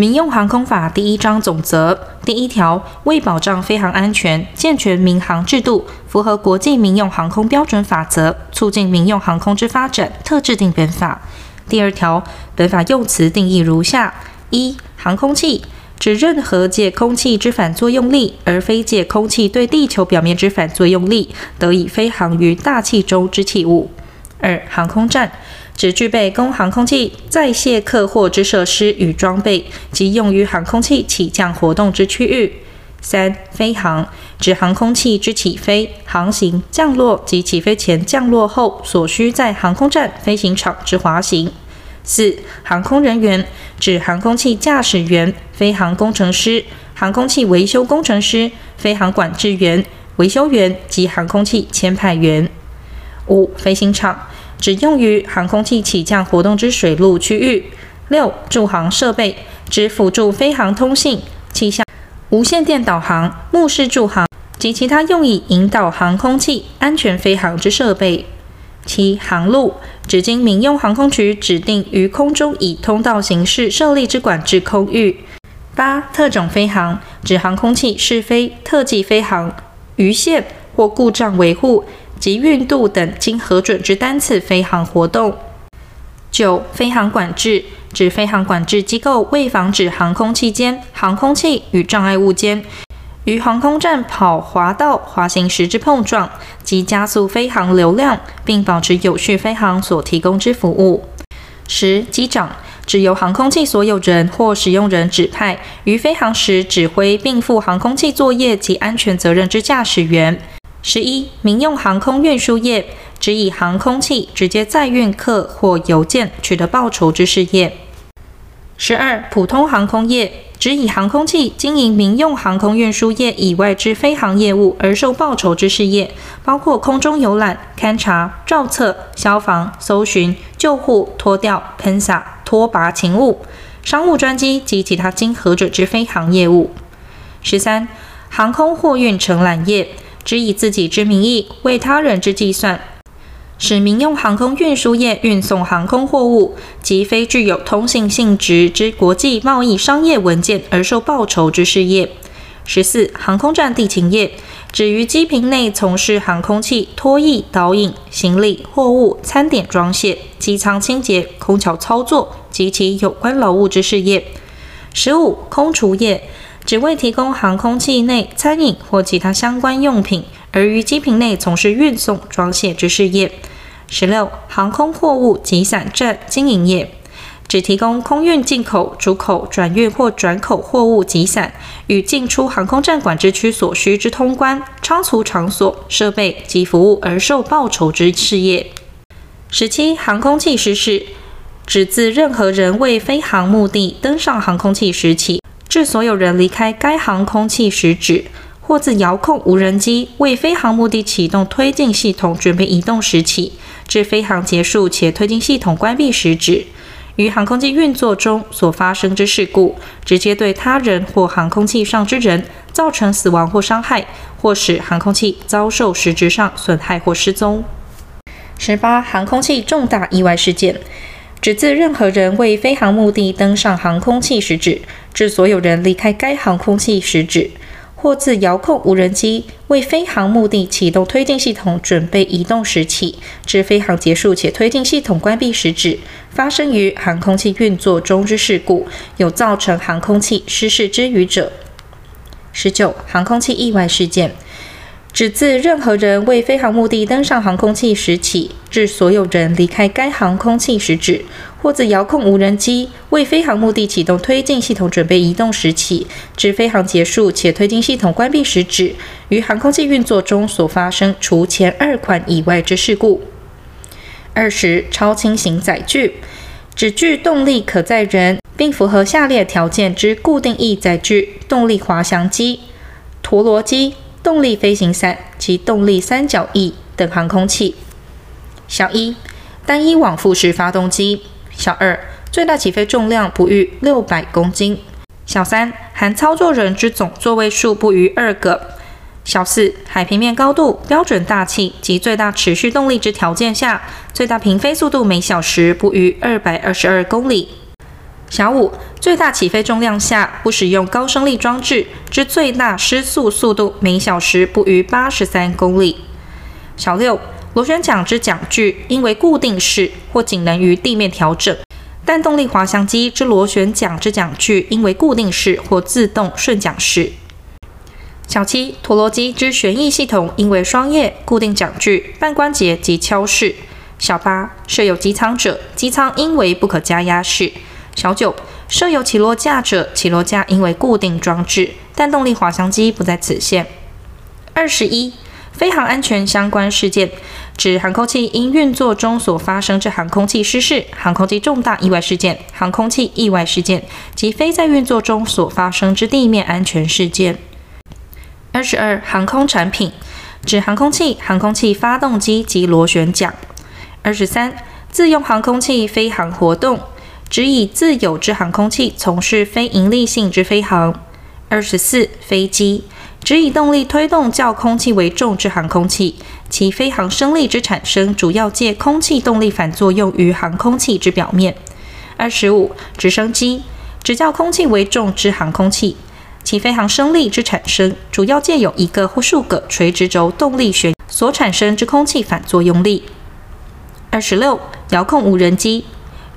民用航空法第一章总则第一条，为保障飞航安全，健全民航制度，符合国际民用航空标准法则，促进民用航空之发展，特制定本法。第二条，本法用词定义如下：一、航空器指任何借空气之反作用力，而非借空气对地球表面之反作用力，得以飞航于大气中之器物。二、航空站。指具备供航空器载卸客货之设施与装备，及用于航空器起降活动之区域。三、飞航指航空器之起飞、航行、降落及起飞前、降落后所需在航空站、飞行场之滑行。四、航空人员指航空器驾驶员、飞航工程师、航空器维修工程师、飞航管制员、维修员及航空器签派员。五、飞行场。指用于航空器起降活动之水陆区域。六、助航设备指辅助飞航通信、气象、无线电导航、目视助航及其他用以引导航空器安全飞航之设备。七、航路指经民用航空局指定于空中以通道形式设立之管制空域。八、特种飞航指航空器试飞、特技飞航、鱼线或故障维护。及运度等经核准之单次飞航活动。九、飞航管制指飞航管制机构为防止航空器间、航空器与障碍物间于航空站跑滑道滑行时之碰撞，及加速飞航流量，并保持有序飞航所提供之服务。十、机长指由航空器所有人或使用人指派于飞航时指挥并负航空器作业及安全责任之驾驶员。十一、民用航空运输业指以航空器直接载运客或邮件取得报酬之事业。十二、普通航空业指以航空器经营民用航空运输业以外之飞航业务而受报酬之事业，包括空中游览、勘察、照测、消防、搜寻、救护、拖吊、喷洒、拖拔勤务、商务专机及其他经核准之飞航业务。十三、航空货运承揽业。指以自己之名义为他人之计算，使民用航空运输业运送航空货物及非具有通信性质之国际贸易商业文件而受报酬之事业。十四、航空站地勤业指于机坪内从事航空器拖曳、导引、行李、货物、餐点装卸、机舱清洁、空调操作及其有关劳务之事业。十五、空厨业。只为提供航空器内餐饮或其他相关用品，而于机坪内从事运送、装卸之事业。十六、航空货物集散站经营业，只提供空运进口、出口、转运或转口货物集散与进出航空站管制区所需之通关、仓储场所、设备及服务而受报酬之事业。十七、航空器失事，指自任何人为飞航目的登上航空器时起。致所有人离开该航空器时止，或自遥控无人机为飞航目的启动推进系统准备移动时起，至飞航结束且推进系统关闭时止，于航空器运作中所发生之事故，直接对他人或航空器上之人造成死亡或伤害，或使航空器遭受实质上损害或失踪。十八、航空器重大意外事件。指自任何人为飞航目的登上航空器时止，至所有人离开该航空器时止，或自遥控无人机为飞航目的启动推进系统准备移动时起，至飞航结束且推进系统关闭时止，发生于航空器运作中之事故，有造成航空器失事之余者。十九、航空器意外事件。指自任何人为飞航目的登上航空器时起，至所有人离开该航空器时止，或自遥控无人机为飞航目的启动推进系统准备移动时起，至飞航结束且推进系统关闭时止，于航空器运作中所发生除前二款以外之事故。二十、超轻型载具，指具动力可载人，并符合下列条件之固定翼载具动力滑翔机、陀螺机。动力飞行伞及动力三角翼等航空器。小一，单一往复式发动机。小二，最大起飞重量不逾六百公斤。小三，含操作人之总座位数不逾二个。小四，海平面高度、标准大气及最大持续动力之条件下，最大平飞速度每小时不逾二百二十二公里。小五，最大起飞重量下不使用高升力装置之最大失速速度每小时不逾八十三公里。小六，螺旋桨之桨距应为固定式或仅能于地面调整，但动力滑翔机之螺旋桨之桨距应为固定式或自动顺桨式。小七，陀螺机之旋翼系统应为双叶、固定桨距、半关节及敲式。小八，设有机舱者，机舱应为不可加压式。小九，设有起落架者，起落架应为固定装置，但动力滑翔机不在此限。二十一，飞航安全相关事件，指航空器因运作中所发生之航空器失事、航空器重大意外事件、航空器意外事件及非在运作中所发生之地面安全事件。二十二，航空产品，指航空器、航空器发动机及螺旋桨。二十三，自用航空器飞航活动。指以自有之航空器从事非营利性之飞行。二十四，飞机指以动力推动较空气为重之航空器，其飞航升力之产生主要借空气动力反作用于航空器之表面。二十五，直升机指较空气为重之航空器，其飞航升力之产生主要借有一个或数个垂直轴动力旋所产生之空气反作用力。二十六，遥控无人机。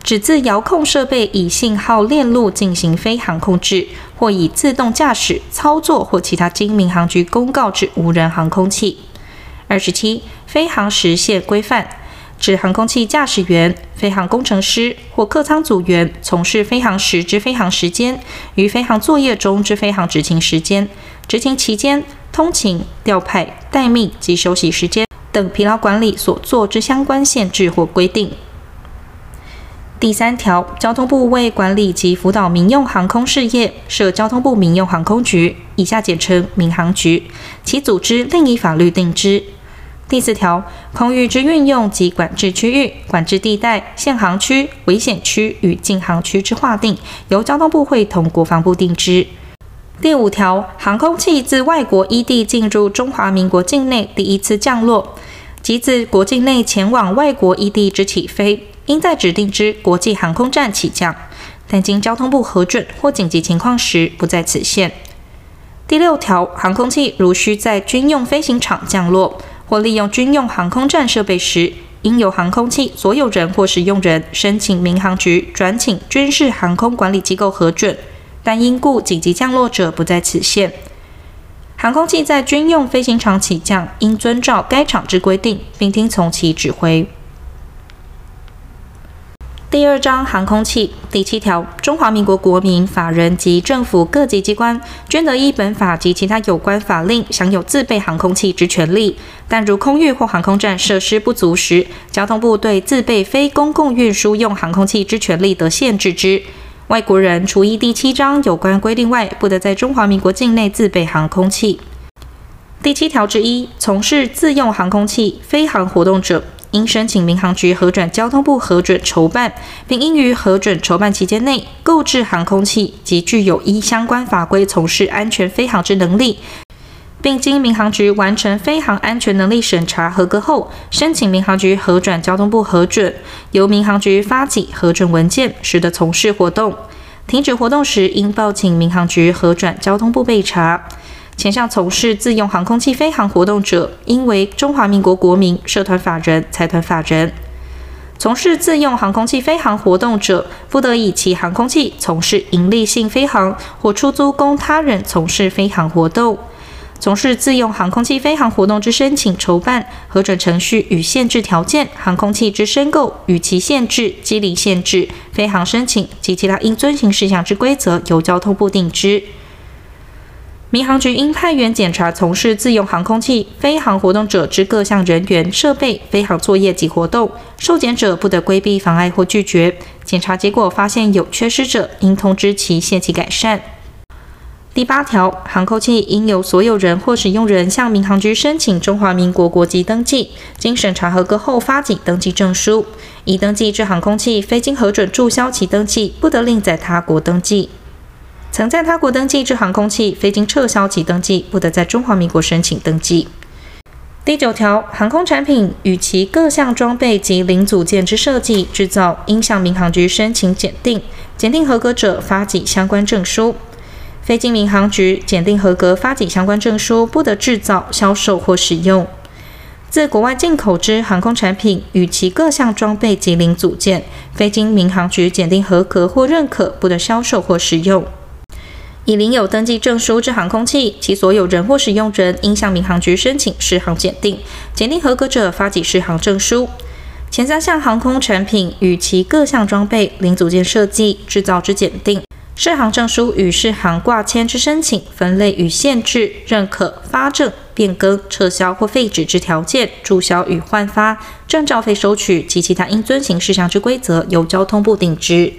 指自遥控设备以信号链路进行飞航控制，或以自动驾驶、操作或其他经民航局公告之无人航空器。二十七，飞航时限规范，指航空器驾驶员、飞航工程师或客舱组员从事飞航时之飞航时间，于飞航作业中之飞航执勤时间、执勤期间、通勤、调派、待命及休息时间等疲劳管理所做之相关限制或规定。第三条，交通部为管理及辅导民用航空事业，设交通部民用航空局（以下简称民航局），其组织另依法律定之。第四条，空域之运用及管制区域、管制地带、限航区、危险区与禁航区之划定，由交通部会同国防部定之。第五条，航空器自外国依地进入中华民国境内第一次降落，及自国境内前往外国依地之起飞。应在指定之国际航空站起降，但经交通部核准或紧急情况时不在此限。第六条，航空器如需在军用飞行场降落或利用军用航空站设备时，应由航空器所有人或使用人申请民航局转请军事航空管理机构核准，但因故紧急降落者不在此限。航空器在军用飞行场起降，应遵照该场之规定，并听从其指挥。第二章航空器第七条，中华民国国民、法人及政府各级机关均得依本法及其他有关法令享有自备航空器之权利。但如空域或航空站设施不足时，交通部对自备非公共运输用航空器之权利得限制之。外国人除依第七章有关规定外，不得在中华民国境内自备航空器。第七条之一，从事自用航空器飞航活动者。应申请民航局核准交通部核准筹办，并应于核准筹办期间内购置航空器及具有依相关法规从事安全飞航之能力，并经民航局完成飞航安全能力审查合格后，申请民航局核准交通部核准，由民航局发给核准文件，使得从事活动。停止活动时，应报请民航局核转交通部备查。前项从事自用航空器飞行活动者，应为中华民国国民、社团法人、财团法人。从事自用航空器飞行活动者，不得以其航空器从事营利性飞行或出租供他人从事飞航活动。从事自用航空器飞行活动之申请、筹办、核准程序与限制条件，航空器之申购与其限制、机龄限制、飞航申请及其他应遵行事项之规则，由交通部定之。民航局应派员检查从事自用航空器飞航活动者之各项人员、设备、飞航作业及活动，受检者不得规避、妨碍或拒绝。检查结果发现有缺失者，应通知其限期改善。第八条，航空器应由所有人或使用人向民航局申请中华民国国籍登记，经审查合格后发给登记证书。已登记之航空器，非经核准注销其登记，不得另在他国登记。曾在他国登记之航空器，非经撤销其登记，不得在中华民国申请登记。第九条，航空产品与其各项装备及零组件之设计、制造，应向民航局申请检定，检定合格者发给相关证书。非经民航局检定合格发给相关证书，不得制造、销售或使用。自国外进口之航空产品与其各项装备及零组件，非经民航局检定合格或认可，不得销售或使用。已领有登记证书之航空器，其所有人或使用人应向民航局申请适航检定，检定合格者发给适航证书。前三项航空产品与其各项装备、零组件设计、制造之检定，适航证书与适航挂签之申请、分类与限制、认可、发证、变更、撤销或废止之条件、注销与换发、证照费收取及其他应遵行事项之规则，由交通部定之。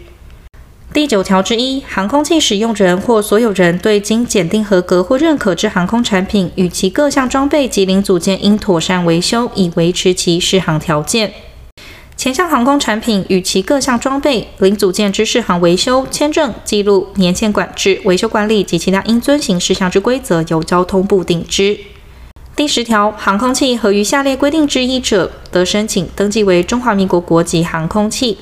第九条之一，航空器使用人或所有人对经检定合格或认可之航空产品与其各项装备及零组件，应妥善维修，以维持其适航条件。前项航空产品与其各项装备、零组件之适航维修、签证、记录、年限管制、维修管理及其他应遵行事项之规则，由交通部定之。第十条，航空器合于下列规定之一者，得申请登记为中华民国国籍航空器：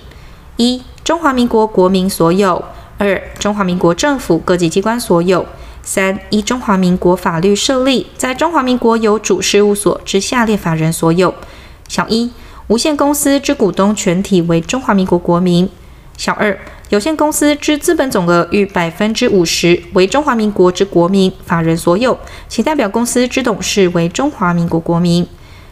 一、中华民国国民所有；二、中华民国政府各级机关所有；三、依中华民国法律设立，在中华民国有主事务所之下列法人所有。小一、无限公司之股东全体为中华民国国民；小二、有限公司之资本总额逾百分之五十为中华民国之国民法人所有，其代表公司之董事为中华民国国民；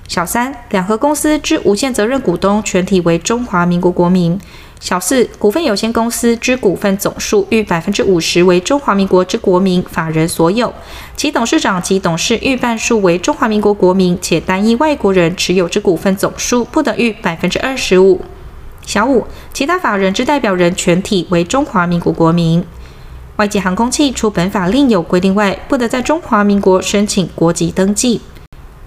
小三、两合公司之无限责任股东全体为中华民国国民。小四，股份有限公司之股份总数逾百分之五十为中华民国之国民法人所有，其董事长及董事逾半数为中华民国国民，且单一外国人持有之股份总数不得逾百分之二十五。小五，其他法人之代表人全体为中华民国国民。外籍航空器除本法另有规定外，不得在中华民国申请国籍登记。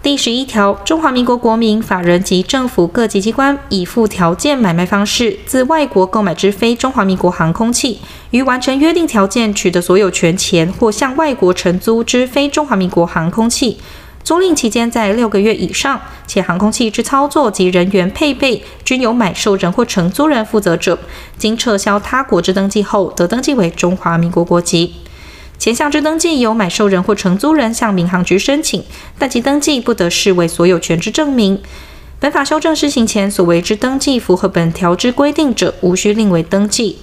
第十一条，中华民国国民法人及政府各级机关以附条件买卖方式自外国购买之非中华民国航空器，于完成约定条件取得所有权前，或向外国承租之非中华民国航空器，租赁期间在六个月以上，且航空器之操作及人员配备均由买受人或承租人负责者，经撤销他国之登记后，得登记为中华民国国籍。前项之登记由买受人或承租人向民航局申请，但其登记不得视为所有权之证明。本法修正施行前所为之登记符合本条之规定者，无需另为登记。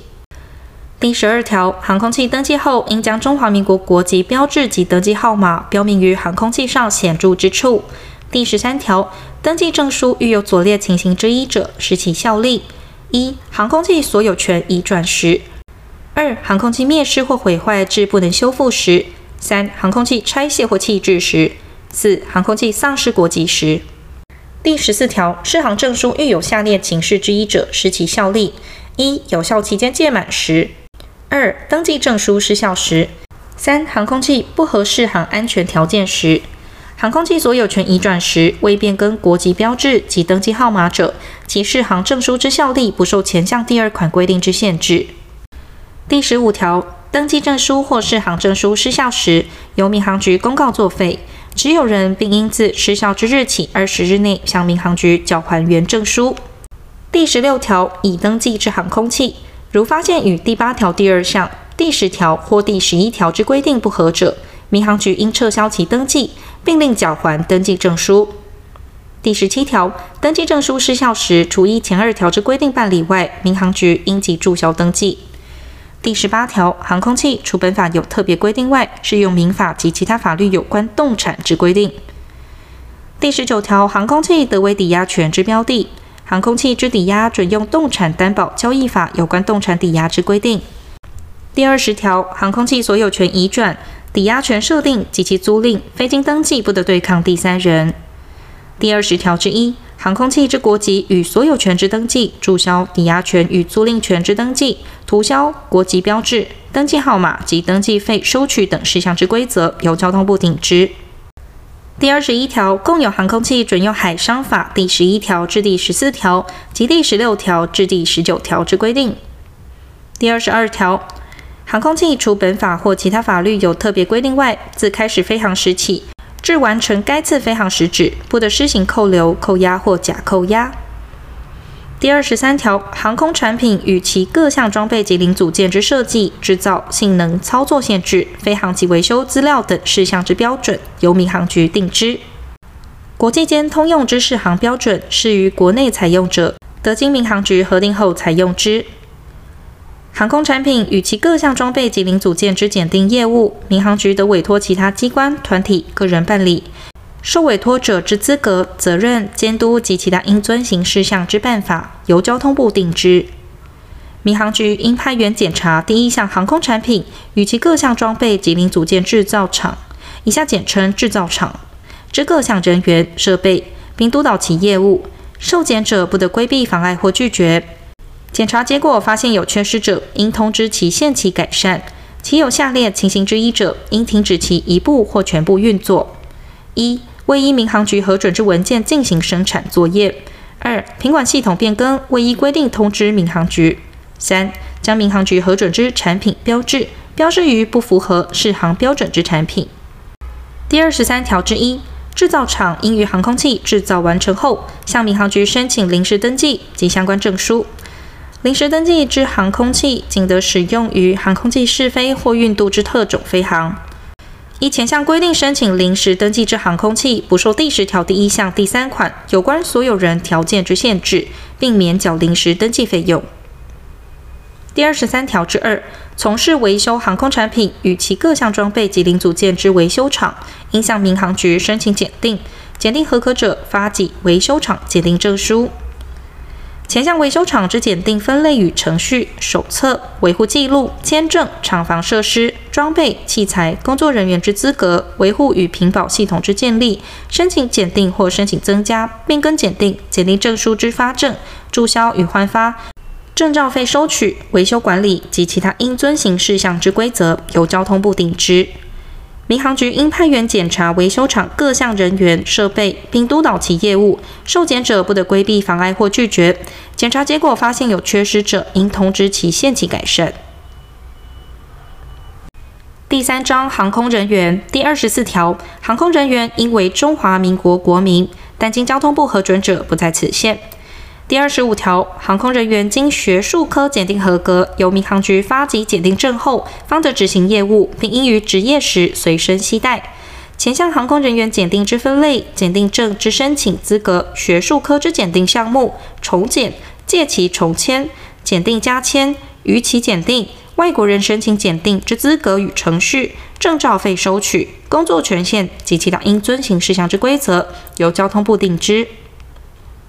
第十二条，航空器登记后，应将中华民国国籍标志及登记号码标明于航空器上显著之处。第十三条，登记证书遇有左列情形之一者，失其效力：一、航空器所有权已转时。二、航空器灭失或毁坏至不能修复时；三、航空器拆卸或弃置时；四、航空器丧失国籍时。第十四条，适航证书遇有下列情事之一者，失其效力：一、有效期间届满时；二、登记证书失效时；三、航空器不合适航安全条件时；航空器所有权移转时未变更国籍标志及登记号码者，其适航证书之效力不受前项第二款规定之限制。第十五条，登记证书或适航证书失效时，由民航局公告作废，持有人并应自失效之日起二十日内向民航局缴还原证书。第十六条，已登记之航空器，如发现与第八条第二项、第十条或第十一条之规定不合者，民航局应撤销其登记，并令缴还登记证书。第十七条，登记证书失效时，除依前二条之规定办理外，民航局应即注销登记。第十八条，航空器除本法有特别规定外，适用民法及其他法律有关动产之规定。第十九条，航空器得为抵押权之标的，航空器之抵押准用动产担保交易法有关动产抵押之规定。第二十条，航空器所有权移转、抵押权设定及其租赁，非经登记不得对抗第三人。第二十条之一。航空器之国籍与所有权之登记、注销、抵押权与租赁权之登记、涂销、国籍标志、登记号码及登记费收取等事项之规则，由交通部定之。第二十一条，共有航空器准用海商法第十一条至第十四条及第十六条至第十九条之规定。第二十二条，航空器除本法或其他法律有特别规定外，自开始飞航时起。至完成该次飞行时止，不得施行扣留、扣押或假扣押。第二十三条，航空产品与其各项装备及零组件之设计、制造、性能、操作限制、飞航及维修资料等事项之标准，由民航局定之。国际间通用之适航标准，适于国内采用者，得经民航局核定后采用之。航空产品与其各项装备及零组件之检定业务，民航局得委托其他机关、团体、个人办理。受委托者之资格、责任、监督及其他应遵行事项之办法，由交通部定之。民航局应派员检查第一项航空产品与其各项装备及零组件制造厂（以下简称制造厂）之各项人员、设备，并督导其业务。受检者不得规避、妨碍或拒绝。检查结果发现有缺失者，应通知其限期改善。其有下列情形之一者，应停止其一部或全部运作：一、未依民航局核准之文件进行生产作业；二、品管系统变更，未依规定通知民航局；三、将民航局核准之产品标志标示于不符合适航标准之产品。第二十三条之一，制造厂应于航空器制造完成后，向民航局申请临时登记及相关证书。临时登记之航空器，仅得使用于航空器试飞或运渡之特种飞航。依前项规定申请临时登记之航空器，不受第十条第一项第三款有关所有人条件之限制，并免缴临时登记费用。第二十三条之二，从事维修航空产品与其各项装备及零组件之维修厂，应向民航局申请检定，检定合格者发给维修厂检定证书。前项维修厂之检定分类与程序、手册、维护记录、签证、厂房设施、装备、器材、工作人员之资格、维护与评保系统之建立、申请检定或申请增加、变更检定、检定证书之发证、注销与换发、证照费收取、维修管理及其他应遵行事项之规则，由交通部定之。民航局应派员检查维修厂各项人员、设备，并督导其业务。受检者不得规避、妨碍或拒绝。检查结果发现有缺失者，应通知其限期改善。第三章航空人员第二十四条，航空人员应为中华民国国民，但经交通部核准者不在此限。第二十五条，航空人员经学术科检定合格，由民航局发给检定证后，方得执行业务，并应于执业时随身携带。前项航空人员检定之分类、检定证之申请资格、学术科之检定项目、重检、借期重签、检定加签、逾期检定、外国人申请检定之资格与程序、证照费收取、工作权限及其他应遵行事项之规则，由交通部定之。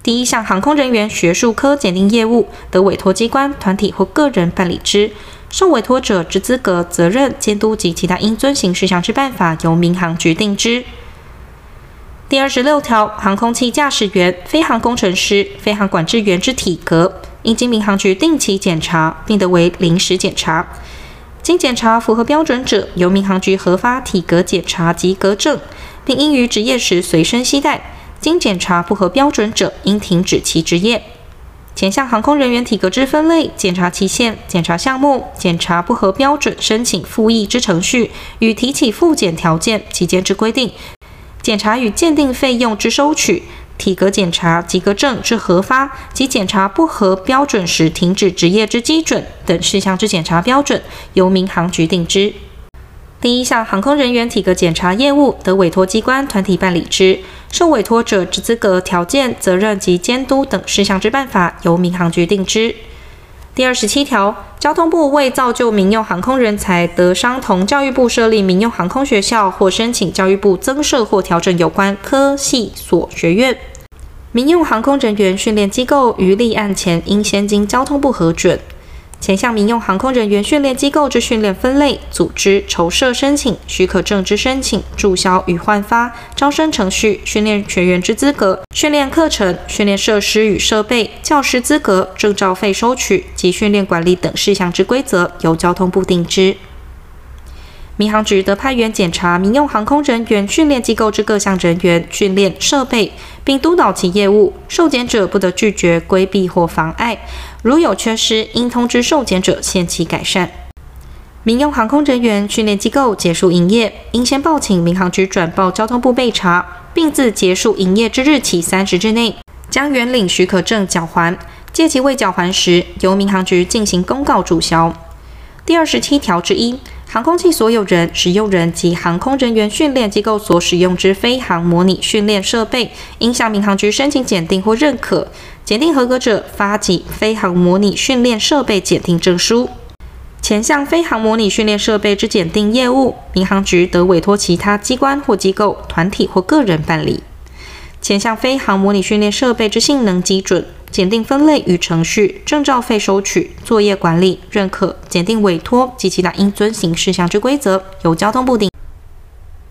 第一项航空人员学术科检定业务，得委托机关、团体或个人办理之。受委托者之资格、责任、监督及其他应遵行事项之办法，由民航局定之。第二十六条，航空器驾驶员、飞航工程师、飞航管制员之体格，应经民航局定期检查，并得为临时检查。经检查符合标准者，由民航局核发体格检查及格证，并应于执业时随身携带。经检查不合标准者，应停止其职业。前项航空人员体格之分类、检查期限、检查项目、检查不合标准申请复议之程序与提起复检条件、期间之规定、检查与鉴定费用之收取、体格检查及格证之核发及检查不合标准时停止执业之基准等事项之检查标准，由民航局定之。第一项航空人员体格检查业务，得委托机关、团体办理之。受委托者之资格、条件、责任及监督等事项之办法，由民航局定之。第二十七条，交通部为造就民用航空人才，得商同教育部设立民用航空学校，或申请教育部增设或调整有关科系所学院。民用航空人员训练机构于立案前，应先经交通部核准。前向民用航空人员训练机构之训练分类、组织、筹设申请、许可证之申请、注销与换发、招生程序、训练全员之资格、训练课程、训练设施与设备、教师资格、证照费收取及训练管理等事项之规则，由交通部定之。民航局得派员检查民用航空人员训练机构之各项人员训练设备，并督导其业务。受检者不得拒绝、规避或妨碍。如有缺失，应通知受检者限期改善。民用航空人员训练机构结束营业，应先报请民航局转报交通部备查，并自结束营业之日起三十日内将原领许可证缴还。借期未缴还时，由民航局进行公告注销。第二十七条之一，航空器所有人、使用人及航空人员训练机构所使用之飞航模拟训练设备，应向民航局申请检定或认可，检定合格者发给飞航模拟训练设备检定证书。前项飞航模拟训练设备之检定业务，民航局得委托其他机关或机构、团体或个人办理。前项飞航模拟训练设备之性能基准、检定分类与程序、证照费收取、作业管理、认可、检定委托及其他应遵行事项之规则，由交通部定。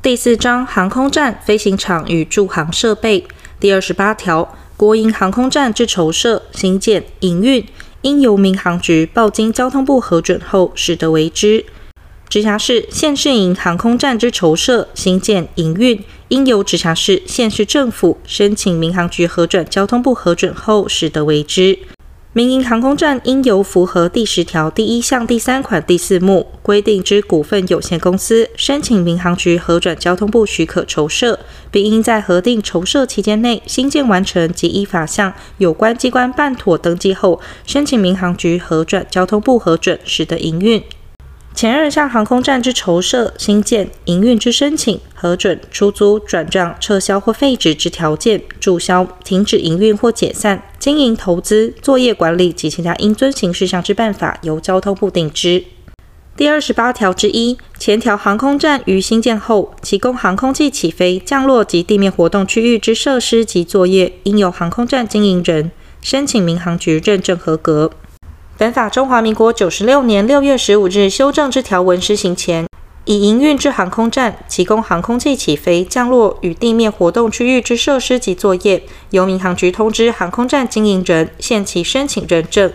第四章航空站、飞行场与驻航设备第二十八条，国营航空站之筹设、兴建、营运，应由民航局报经交通部核准后，始得为之。直辖市、县市营航空站之筹设、兴建、营运，应由直辖市、县市政府申请民航局核准，交通部核准后，始得为之。民营航空站应由符合第十条第一项第三款第四目规定之股份有限公司申请民航局核准交通部许可筹设，并应在核定筹设期间内兴建完成及依法向有关机关办妥登记后，申请民航局核准交通部核准，始得营运。前二项航空站之筹设、兴建、营运之申请、核准、出租、转让、撤销或废止之条件、注销、停止营运或解散、经营投资、作业管理及其他应遵行事项之办法，由交通部定之。第二十八条之一，前条航空站于兴建后，提供航空器起飞、降落及地面活动区域之设施及作业，应由航空站经营人申请民航局认证合格。本法中华民国九十六年六月十五日修正之条文施行前，已营运之航空站，提供航空器起飞、降落与地面活动区域之设施及作业，由民航局通知航空站经营人，限期申请认证。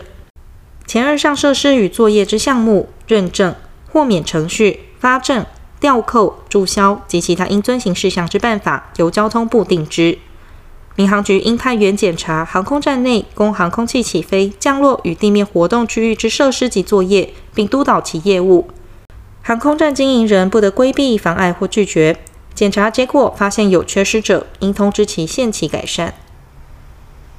前二项设施与作业之项目、认证、豁免程序、发证、吊扣、注销及其他应遵行事项之办法，由交通部定之。民航局应派员检查航空站内供航空器起飞、降落与地面活动区域之设施及作业，并督导其业务。航空站经营人不得规避、妨碍或拒绝。检查结果发现有缺失者，应通知其限期改善。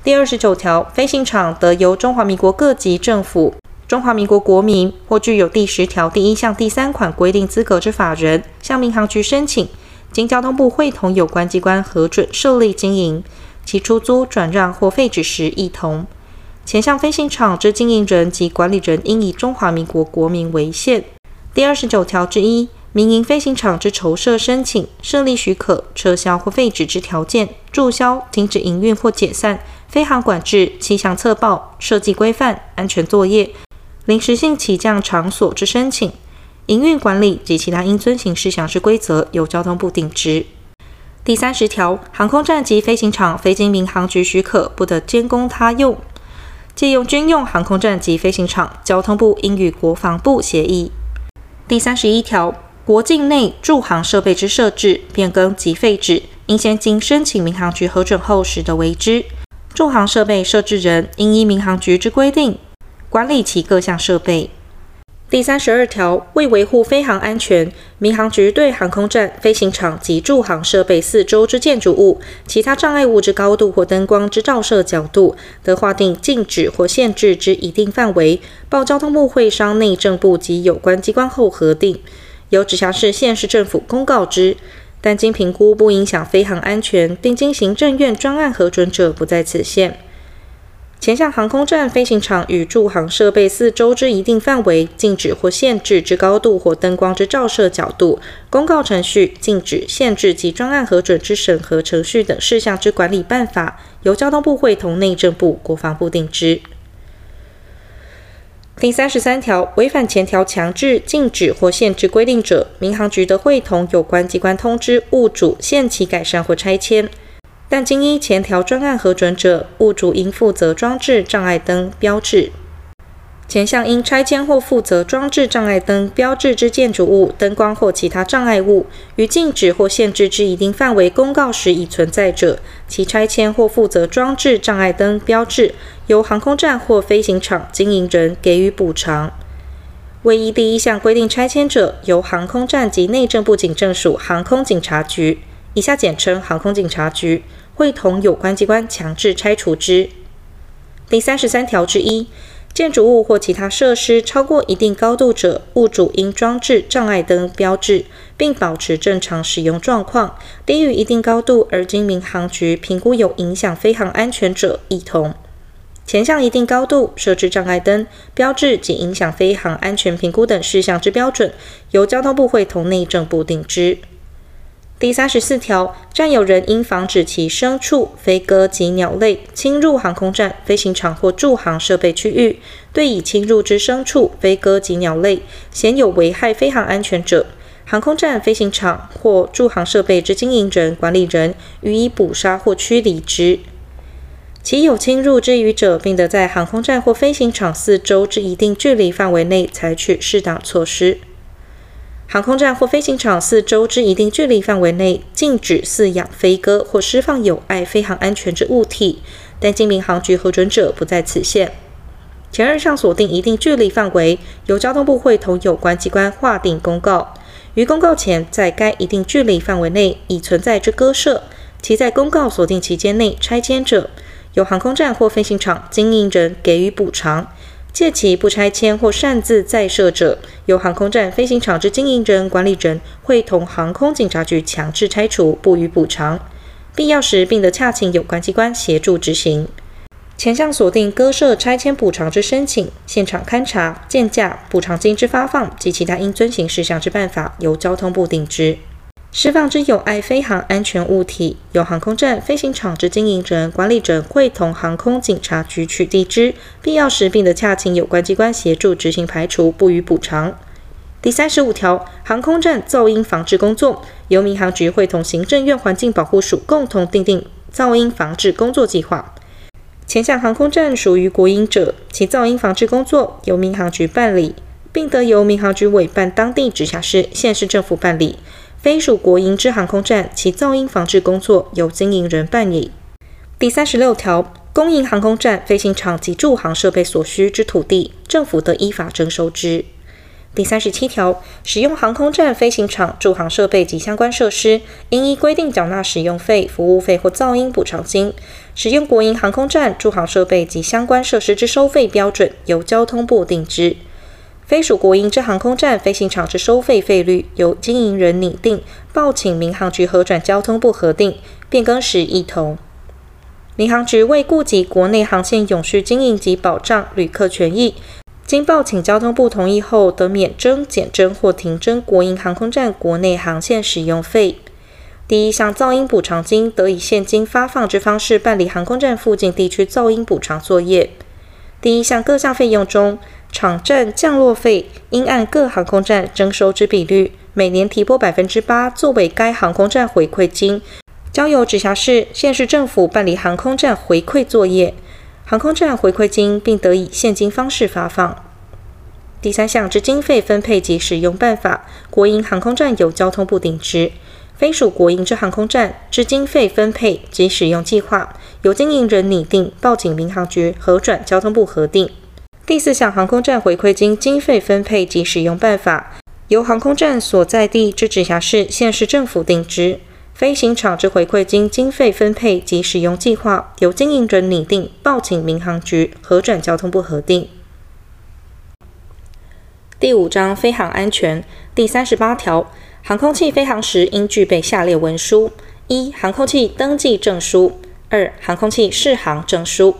第二十九条，飞行场得由中华民国各级政府、中华民国国民或具有第十条第一项第三款规定资格之法人，向民航局申请，经交通部会同有关机关核准设立经营。其出租、转让或废止时，一同。前项飞行场之经营人及管理人，应以中华民国国民为限。第二十九条之一，民营飞行场之筹设申请、设立许可、撤销或废止之条件、注销、停止营运或解散、飞航管制、气象测报、设计规范、安全作业、临时性起降场所之申请、营运管理及其他应遵行事项之规则，由交通部定之。第三十条，航空站及飞行场非经民航局许可，不得兼供他用。借用军用航空站及飞行场，交通部应与国防部协议。第三十一条，国境内驻航设备之设置、变更及废止，应先经申请民航局核准后，始得为之。驻航设备设置人应依民航局之规定管理其各项设备。第三十二条，为维护飞航安全，民航局对航空站、飞行场及驻航设备四周之建筑物、其他障碍物之高度或灯光之照射角度，得划定禁止或限制之一定范围，报交通部会商内政部及有关机关后核定，由直辖市、县市政府公告之。但经评估不影响飞航安全，并经行政院专案核准者，不在此限。前项航空站、飞行场与驻航设备四周之一定范围禁止或限制之高度或灯光之照射角度，公告程序、禁止、限制及专案核准之审核程序等事项之管理办法，由交通部会同内政部、国防部定之。第三十三条，违反前条强制、禁止或限制规定者，民航局得会同有关机关通知物主限期改善或拆迁。但经依前条专案核准者，物主应负责装置障碍灯标志。前项应拆迁或负责装置障碍灯标志之建筑物、灯光或其他障碍物，于禁止或限制之一定范围公告时已存在者，其拆迁或负责装置障碍灯标志，由航空站或飞行场经营人给予补偿。未依第一项规定拆迁者，由航空站及内政部警政署航空警察局（以下简称航空警察局）会同有关机关强制拆除之。第三十三条之一。建筑物或其他设施超过一定高度者，物主应装置障碍灯标志，并保持正常使用状况。低于一定高度而经民航局评估有影响飞航安全者，亦同。前项一定高度设置障碍灯标志及影响飞航安全评估等事项之标准，由交通部会同内政部定之。第三十四条，占有人应防止其牲畜、飞鸽及鸟类侵入航空站、飞行场或驻航设备区域。对已侵入之牲畜、飞鸽及鸟类，显有危害飞行安全者，航空站、飞行场或驻航设备之经营人、管理人，予以捕杀或驱离之。其有侵入之虞者，并得在航空站或飞行场四周之一定距离范围内采取适当措施。航空站或飞行场四周之一定距离范围内，禁止饲养飞鸽或释放有碍飞航安全之物体，但经民航局核准者不在此限。前二项锁定一定距离范围，由交通部会同有关机关划定公告。于公告前，在该一定距离范围内已存在之鸽舍，其在公告锁定期间内拆迁者，由航空站或飞行场经营人给予补偿。借其不拆迁或擅自再设者，由航空站、飞行场之经营人、管理人会同航空警察局强制拆除，不予补偿。必要时，并得洽请有关机关协助执行。前项锁定鸽舍拆迁补偿之申请、现场勘查、鉴价、补偿金之发放及其他应遵行事项之办法，由交通部定之。释放之有碍飞航安全物体，由航空站、飞行场之经营者、管理者会同航空警察局取缔之，必要时并得洽请有关机关协助执行排除，不予补偿。第三十五条，航空站噪音防治工作，由民航局会同行政院环境保护署共同订定噪音防治工作计划。前项航空站属于国营者，其噪音防治工作由民航局办理，并得由民航局委办当地直辖市、县市政府办理。非属国营之航空站，其噪音防治工作由经营人办理。第三十六条，公营航空站、飞行场及驻航设备所需之土地，政府得依法征收之。第三十七条，使用航空站、飞行场、驻航设备及相关设施，应依规定缴纳使用费、服务费或噪音补偿金。使用国营航空站、驻航设备及相关设施之收费标准，由交通部定之。非属国营之航空站、飞行场之收费费率，由经营人拟定，报请民航局核转交通部核定，变更时一同。民航局为顾及国内航线永续经营及保障旅客权益，经报请交通部同意后，得免征、减征或停征国营航空站国内航线使用费。第一项噪音补偿金，得以现金发放之方式办理航空站附近地区噪音补偿作业。第一项各项费用中，场站降落费应按各航空站征收之比率，每年提拨百分之八作为该航空站回馈金，交由直辖市、县市政府办理航空站回馈作业。航空站回馈金并得以现金方式发放。第三项之经费分配及使用办法，国营航空站由交通部定之；非属国营之航空站之经费分配及使用计划，由经营人拟定，报请民航局核转交通部核定。第四项航空站回馈金经费分配及使用办法，由航空站所在地之直辖市、县市政府定之；飞行场之回馈金经费分配及使用计划，由经营人拟定，报请民航局核转交通部核定。第五章飞航安全第三十八条，航空器飞行时应具备下列文书：一、航空器登记证书；二、航空器适航证书；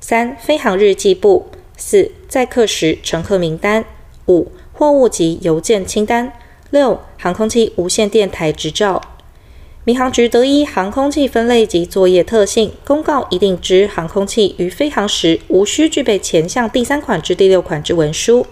三、飞航日记簿。四、载客时乘客名单；五、货物及邮件清单；六、航空器无线电台执照。民航局得依航空器分类及作业特性，公告一定之航空器于飞航时无需具备前项第三款至第六款之文书。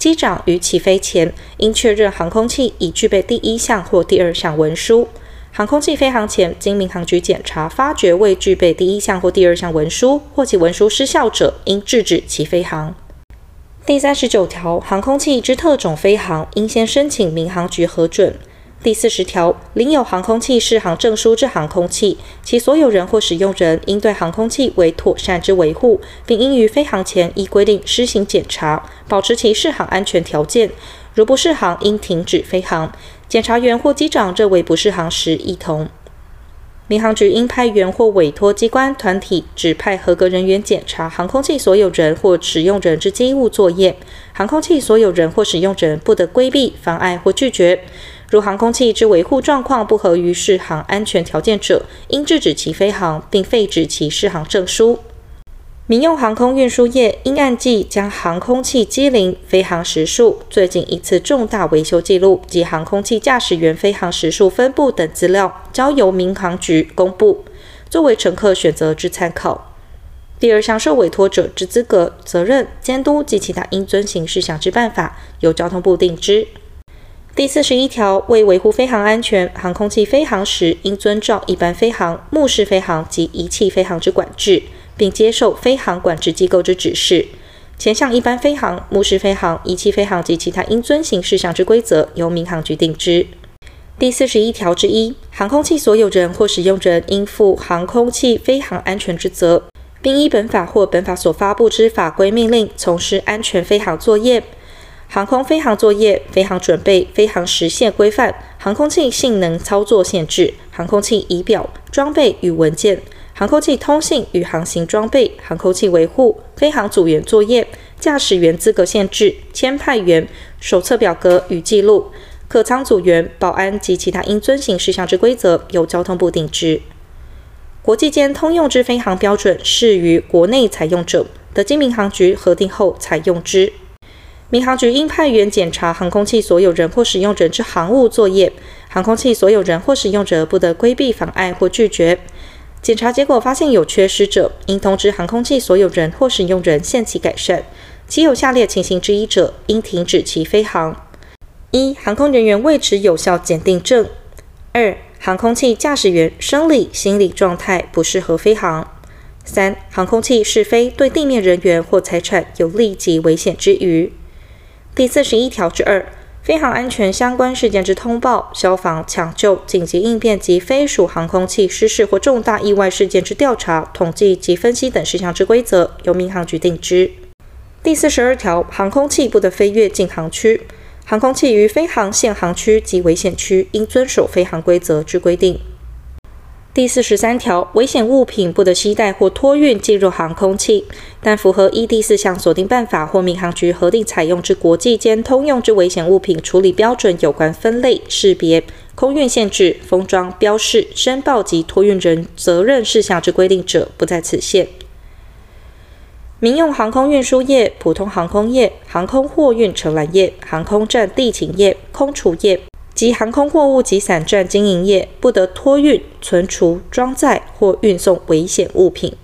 机长于起飞前应确认航空器已具备第一项或第二项文书。航空器飞航前，经民航局检查发觉未具备第一项或第二项文书，或其文书失效者，应制止其飞航。第三十九条，航空器之特种飞航，应先申请民航局核准。第四十条，领有航空器适航证书之航空器，其所有人或使用人应对航空器为妥善之维护，并应于飞航前依规定施行检查，保持其适航安全条件。如不适航，应停止飞航。检查员或机长认为不适航时，一同。民航局应派员或委托机关团体指派合格人员检查航空器所有人或使用人之机务作业。航空器所有人或使用人不得规避、妨碍或拒绝。如航空器之维护状况不合于适航安全条件者，应制止其飞航，并废止其适航证书。民用航空运输业应按季将航空器机龄、飞航时数、最近一次重大维修记录及航空器驾驶员飞航时数分布等资料，交由民航局公布，作为乘客选择之参考。第二项受委托者之资格、责任、监督及其他应遵行事项之办法，由交通部定之。第四十一条，为维护飞航安全，航空器飞航时应遵照一般飞航、目视飞航及仪器飞航之管制。并接受飞航管制机构之指示。前项一般飞航、目视飞航、仪器飞航及其他应遵行事项之规则，由民航局定之。第四十一条之一，航空器所有人或使用人应负航空器飞航安全之责，并依本法或本法所发布之法规命令从事安全飞航作业。航空飞航作业、飞航准备、飞航时限规范、航空器性能操作限制、航空器仪表、装备与文件。航空器通信与航行装备、航空器维护、飞航组员作业、驾驶员资格限制、签派员、手册表格与记录、客舱组员、保安及其他应遵行事项之规则，由交通部定之。国际间通用之飞航标准适于国内采用者，得经民航局核定后采用之。民航局应派员检查航空器所有人或使用人之航务作业，航空器所有人或使用者不得规避、妨碍或拒绝。检查结果发现有缺失者，应通知航空器所有人或使用人限期改善。其有下列情形之一者，应停止其飞航：一、航空人员未持有效检定证；二、航空器驾驶员生理、心理状态不适合飞航；三、航空器试飞对地面人员或财产有立即危险之余。第四十一条之二。飞航安全相关事件之通报、消防、抢救、紧急应变及非属航空器失事或重大意外事件之调查、统计及分析等事项之规则，由民航局定之。第四十二条，航空器不得飞越禁航区，航空器于飞航限航区及危险区，应遵守飞航规则之规定。第四十三条，危险物品不得携带或托运进入航空器，但符合依第四项所定办法或民航局核定采用之国际间通用之危险物品处理标准有关分类、识别、空运限制、封装、标示、申报及托运人责任事项之规定者，不在此限。民用航空运输业、普通航空业、航空货运承揽业、航空站地勤业、空厨业。及航空货物及散站经营业不得托运、存储、装载或运送危险物品，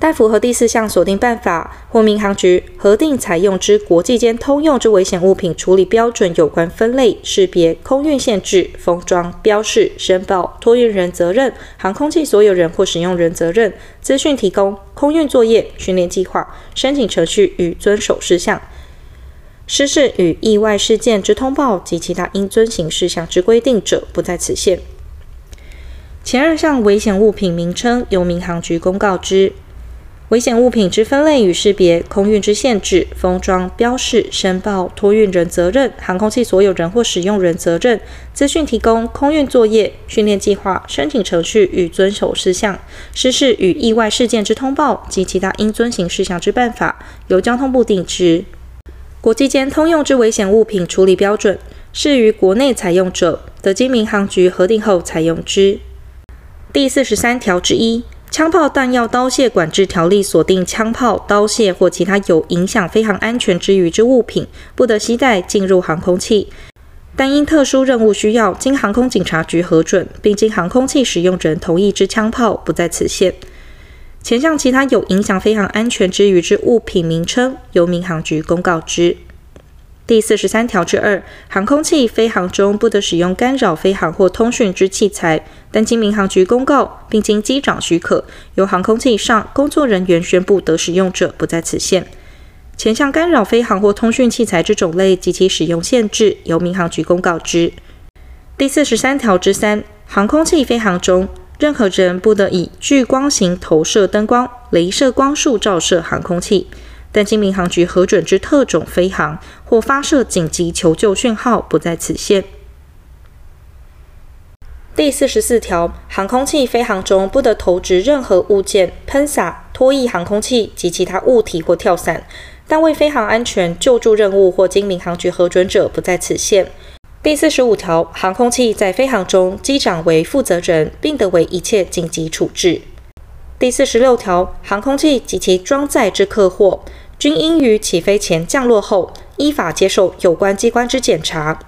但符合第四项所定办法或民航局核定采用之国际间通用之危险物品处理标准有关分类、识别、空运限制、封装、标示、申报、托运人责任、航空器所有人或使用人责任、资讯提供、空运作业、训练计划、申请程序与遵守事项。失事与意外事件之通报及其他应遵行事项之规定者，不在此限。前二项危险物品名称由民航局公告之。危险物品之分类与识别、空运之限制、封装、标示、申报、托运人责任、航空器所有人或使用人责任、资讯提供、空运作业、训练计划、申请程序与遵守事项、失事与意外事件之通报及其他应遵行事项之办法，由交通部定之。国际间通用之危险物品处理标准，适于国内采用者，得经民航局核定后采用之。第四十三条之一，枪炮弹药刀械管制条例所定枪炮、刀械或其他有影响飞航安全之余之物品，不得携带进入航空器。但因特殊任务需要，经航空警察局核准，并经航空器使用人同意之枪炮，不在此限。前项其他有影响飞航安全之余之物品名称，由民航局公告之。第四十三条之二，航空器飞航中不得使用干扰飞航或通讯之器材，但经民航局公告，并经机长许可，由航空器上工作人员宣布得使用者，不在此限。前项干扰飞航或通讯器材之种类及其使用限制，由民航局公告之。第四十三条之三，航空器飞航中，任何人不得以聚光型投射灯光、镭射光束照射航空器，但经民航局核准之特种飞航或发射紧急求救讯号，不在此限。第四十四条，航空器飞航中不得投掷任何物件、喷洒、拖曳航空器及其他物体或跳伞，但为飞航安全、救助任务或经民航局核准者，不在此限。第四十五条，航空器在飞航中，机长为负责人，并得为一切紧急处置。第四十六条，航空器及其装载之客货，均应于起飞前降落后，依法接受有关机关之检查。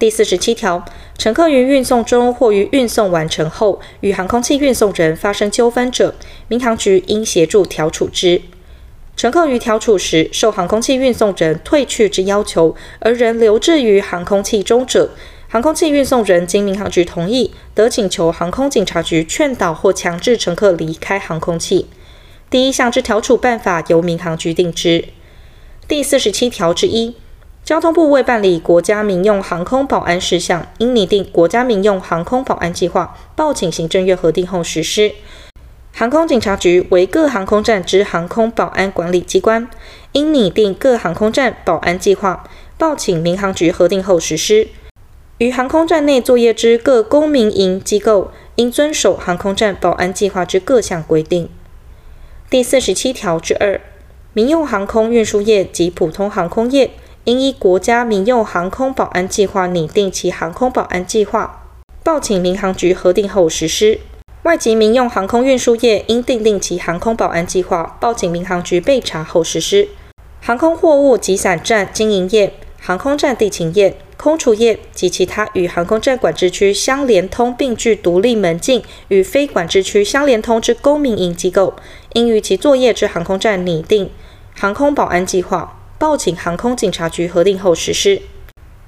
第四十七条，乘客于运送中或于运送完成后，与航空器运送人发生纠纷者，民航局应协助调处之。乘客于调处时受航空器运送人退去之要求，而人留置于航空器中者，航空器运送人经民航局同意，得请求航空警察局劝导或强制乘客离开航空器。第一项之调处办法由民航局定之。第四十七条之一。交通部为办理国家民用航空保安事项，应拟定国家民用航空保安计划，报请行政院核定后实施。航空警察局为各航空站之航空保安管理机关，应拟定各航空站保安计划，报请民航局核定后实施。于航空站内作业之各公民营机构，应遵守航空站保安计划之各项规定。第四十七条之二，民用航空运输业及普通航空业。应依国家民用航空保安计划拟定其航空保安计划，报请民航局核定后实施。外籍民用航空运输业应订定其航空保安计划，报请民航局备查后实施。航空货物集散站经营业、航空站地勤业、空厨业及其他与航空站管制区相连通并具独立门禁与非管制区相连通之公民营机构，应于其作业之航空站拟定航空保安计划。报请航空警察局核定后实施。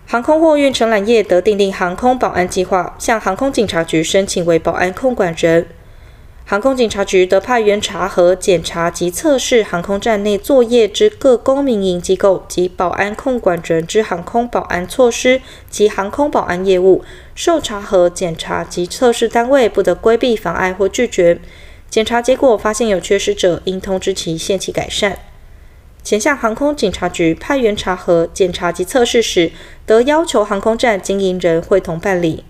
航空货运承揽业得订定航空保安计划，向航空警察局申请为保安控管人。航空警察局得派员查核、检查及测试航空站内作业之各公民营机构及保安控管人之航空保安措施及航空保安业务。受查核、检查及测试单位不得规避、妨碍或拒绝。检查结果发现有缺失者，应通知其限期改善。前向航空警察局派员查核、检查及测试时，得要求航空站经营人会同办理。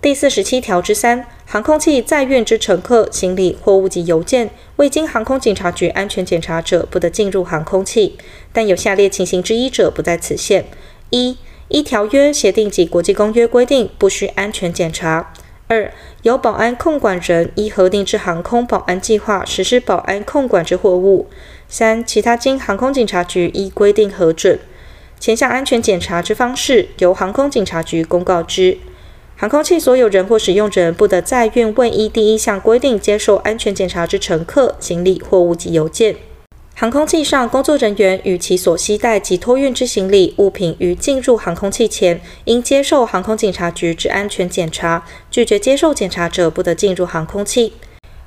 第四十七条之三，航空器载运之乘客、行李、货物及邮件，未经航空警察局安全检查者，不得进入航空器。但有下列情形之一者，不在此限：一、依条约、协定及国际公约规定，不需安全检查；二、由保安控管人依核定之航空保安计划实施保安控管之货物。三、其他经航空警察局依规定核准，前项安全检查之方式，由航空警察局公告之。航空器所有人或使用人不得载运未依第一项规定接受安全检查之乘客、行李、货物及邮件。航空器上工作人员与其所携带及托运之行李物品于进入航空器前，应接受航空警察局之安全检查。拒绝接受检查者，不得进入航空器。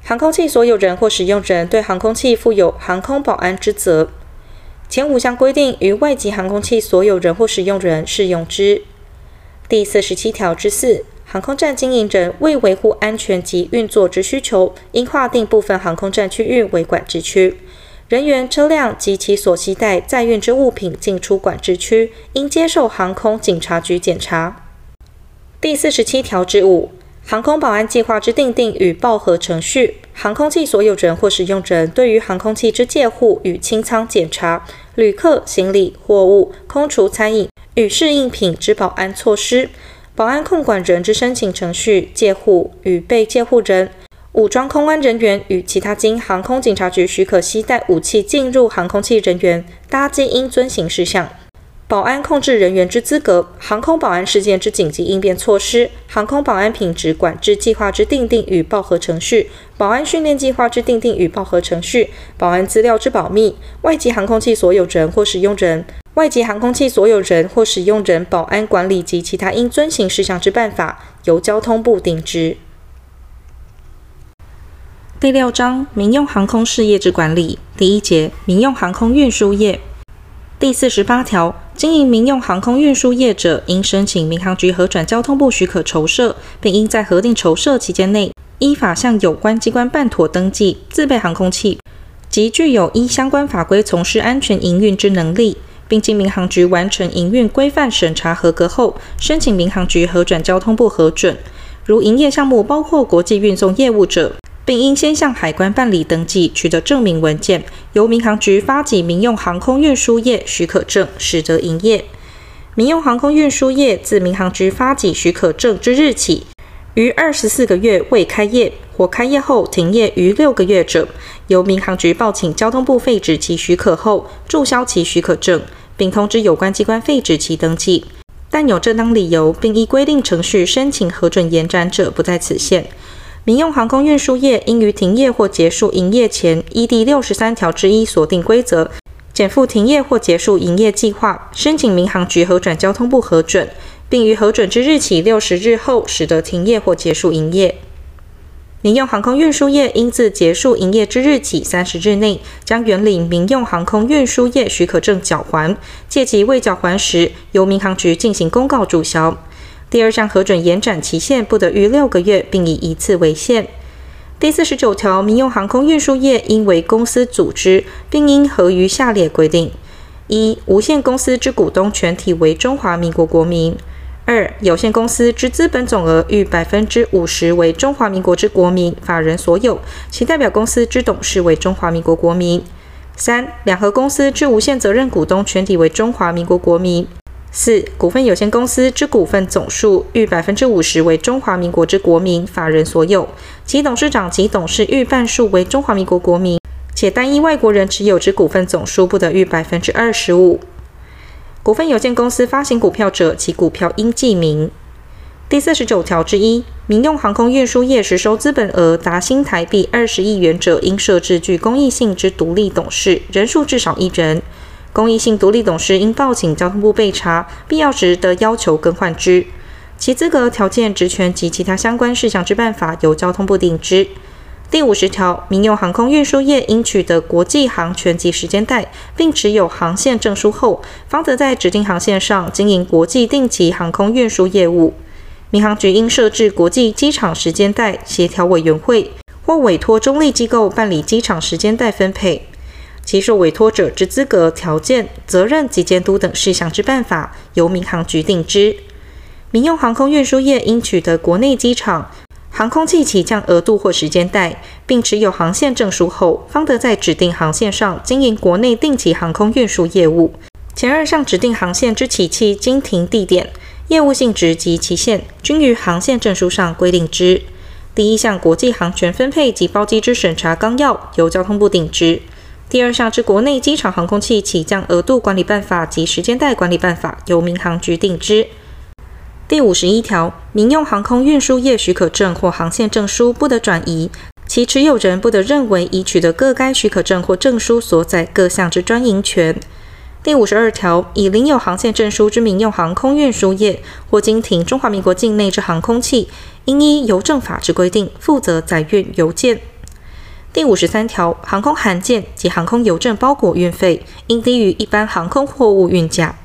航空器所有人或使用人对航空器负有航空保安之责。前五项规定于外籍航空器所有人或使用人适用之。第四十七条之四，航空站经营人为维护安全及运作之需求，应划定部分航空站区域为管制区。人员、车辆及其所携带载运之物品进出管制区，应接受航空警察局检查。第四十七条之五。航空保安计划之订定与报核程序，航空器所有人或使用人对于航空器之借护与清仓检查，旅客、行李、货物、空厨、餐饮与适应品之保安措施，保安控管人之申请程序、借护与被借护人，武装空安人员与其他经航空警察局许可携带武器进入航空器人员，搭机应遵行事项。保安控制人员之资格、航空保安事件之紧急应变措施、航空保安品质管制计划之订定与报核程序、保安训练计划之订定与报核程序、保安资料之保密、外籍航空器所有人或使用人、外籍航空器所有人或使用人保安管理及其他应遵行事项之办法，由交通部定之。第六章民用航空事业之管理第一节民用航空运输业第四十八条。经营民用航空运输业者，应申请民航局核转交通部许可筹设，并应在核定筹设期间内，依法向有关机关办妥登记，自备航空器及具有依相关法规从事安全营运之能力，并经民航局完成营运规范审查合格后，申请民航局核转交通部核准。如营业项目包括国际运送业务者，并应先向海关办理登记，取得证明文件，由民航局发给民用航空运输业许可证，始得营业。民用航空运输业自民航局发给许可证之日起，逾二十四个月未开业或开业后停业逾六个月者，由民航局报请交通部废止其许可后，注销其许可证，并通知有关机关废止其登记。但有正当理由，并依规定程序申请核准延展者，不在此限。民用航空运输业应于停业或结束营业前，依第六十三条之一锁定规则，减负停业或结束营业计划，申请民航局核转交通部核准，并于核准之日起六十日后，始得停业或结束营业。民用航空运输业应自结束营业之日起三十日内，将原领民用航空运输业许可证缴还，届期未缴还时，由民航局进行公告注销。第二项核准延展期限不得逾六个月，并以一次为限。第四十九条，民用航空运输业应为公司组织，并应合于下列规定：一、无限公司之股东全体为中华民国国民；二、有限公司之资本总额逾百分之五十为中华民国之国民法人所有，其代表公司之董事为中华民国国民；三、两合公司之无限责任股东全体为中华民国国民。四、股份有限公司之股份总数逾百分之五十为中华民国之国民法人所有，其董事长及董事逾半数为中华民国国民，且单一外国人持有之股份总数不得逾百分之二十五。股份有限公司发行股票者，其股票应记名。第四十九条之一，民用航空运输业实收资本额达新台币二十亿元者，应设置具公益性之独立董事，人数至少一人。公益性独立董事应报请交通部备查，必要时得要求更换之。其资格条件、职权及其他相关事项之办法，由交通部定之。第五十条，民用航空运输业应取得国际航权及时间带，并持有航线证书后，方得在指定航线上经营国际定期航空运输业务。民航局应设置国际机场时间带协调委员会，或委托中立机构办理机场时间带分配。其受委托者之资格、条件、责任及监督等事项之办法，由民航局定之。民用航空运输业应取得国内机场航空器起降额度或时间带，并持有航线证书后，方得在指定航线上经营国内定期航空运输业务。前二项指定航线之起訖、经停地点、业务性质及期限，均于航线证书上规定之。第一项国际航权分配及包机之审查纲要，由交通部定之。第二项之国内机场航空器起降额度管理办法及时间带管理办法，由民航局定之。第五十一条，民用航空运输业许可证或航线证书不得转移，其持有人不得认为已取得各该许可证或证书所载各项之专营权。第五十二条，以领有航线证书之民用航空运输业或经停中华民国境内之航空器，应依邮政法之规定负责载运邮件。第五十三条，航空函件及航空邮政包裹运费应低于一般航空货物运价。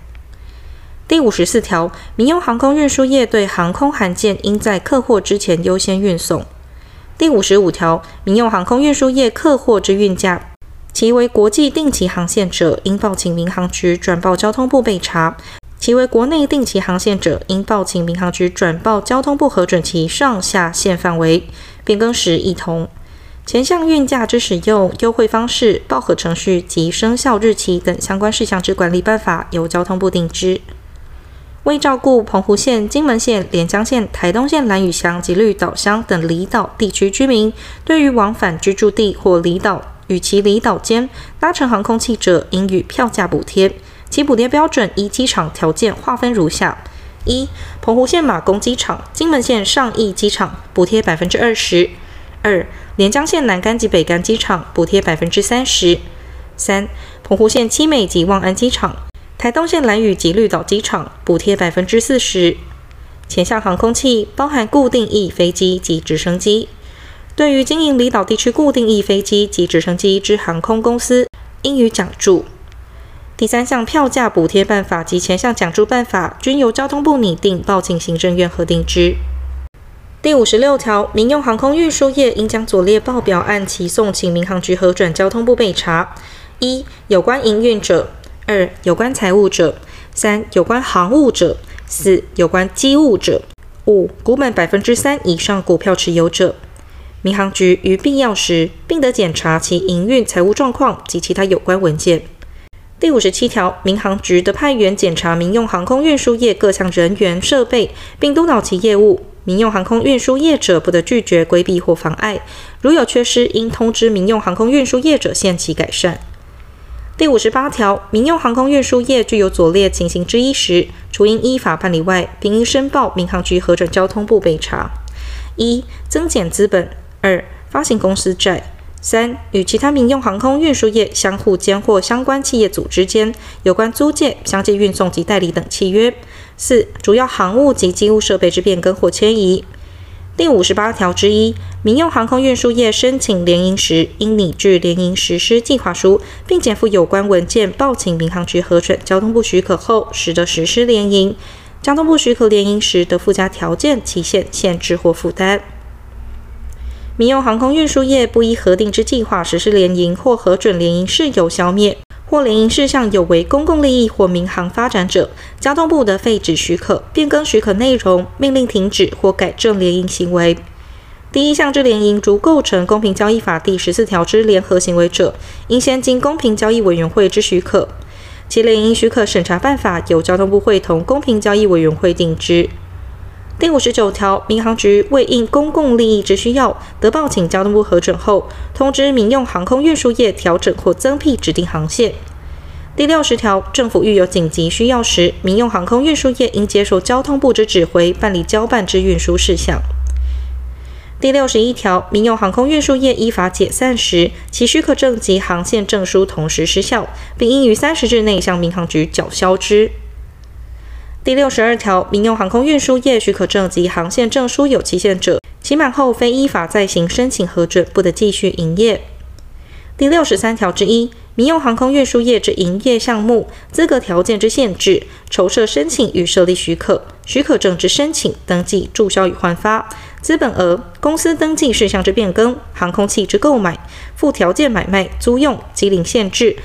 第五十四条，民用航空运输业对航空函件应在客货之前优先运送。第五十五条，民用航空运输业客货之运价，其为国际定期航线者，应报请民航局转报交通部备查；其为国内定期航线者，应报请民航局转报交通部核准其上下线范围，变更时一同。前项运价之使用、优惠方式、报核程序及生效日期等相关事项之管理办法，由交通部定之。为照顾澎湖县、金门县、连江县、台东县兰屿乡及绿岛乡等离岛地区居民，对于往返居住地或离岛与其离岛间搭乘航空器者，应予票价补贴。其补贴标准依机场条件划分如下：一、澎湖县马公机场、金门县上义机场补贴百分之二十。二、连江县南竿及北竿机场补贴百分之三十；三、澎湖县七美及望安机场、台东县兰屿及绿岛机场补贴百分之四十。前项航空器包含固定翼飞机及直升机，对于经营离岛地区固定翼飞机及直升机之航空公司，应予奖助。第三项票价补贴办法及前项奖助办法均由交通部拟定，报请行政院核定之。第五十六条，民用航空运输业应将左列报表按期送请民航局核准交通部备查：一、有关营运者；二、有关财务者；三、有关航务者；四、有关机务者；五、股本百分之三以上股票持有者。民航局于必要时，并得检查其营运财务状况及其他有关文件。第五十七条，民航局得派员检查民用航空运输业各项人员设备，并督导其业务。民用航空运输业者不得拒绝、规避或妨碍。如有缺失，应通知民用航空运输业者限期改善。第五十八条，民用航空运输业具有左列情形之一时，除应依法办理外，并应申报民航局核准交通部备查：一、增减资本；二、发行公司债；三、与其他民用航空运输业相互间或相关企业组织间有关租借、相继运送及代理等契约。四、主要航务及机务设备之变更或迁移。第五十八条之一，民用航空运输业申请联营时，应拟具联营实施计划书，并检附有关文件，报请民航局核准交通部许可后，始得实施联营。交通部许可联营时，的附加条件、期限、限制或负担。民用航空运输业不依核定之计划实施联营或核准联营事由消灭。或联营事项有违公共利益或民航发展者，交通部得废止许可、变更许可内容、命令停止或改正联营行为。第一项之联营，如构成公平交易法第十四条之联合行为者，应先经公平交易委员会之许可。其联营许可审查办法由交通部会同公平交易委员会定之。第五十九条，民航局为应公共利益之需要，得报请交通部核准后，通知民用航空运输业调整或增辟指定航线。第六十条，政府遇有紧急需要时，民用航空运输业应接受交通部之指挥，办理交办之运输事项。第六十一条，民用航空运输业依法解散时，其许可证及航线证书同时失效，并应于三十日内向民航局缴销之。第六十二条，民用航空运输业许可证及航线证书有期限者，期满后非依法再行申请核准，不得继续营业。第六十三条之一，民用航空运输业之营业项目、资格条件之限制、筹设申请与设立许可、许可证之申请、登记、注销与换发、资本额、公司登记事项之变更、航空器之购买、附条件买卖、租用、机龄限制、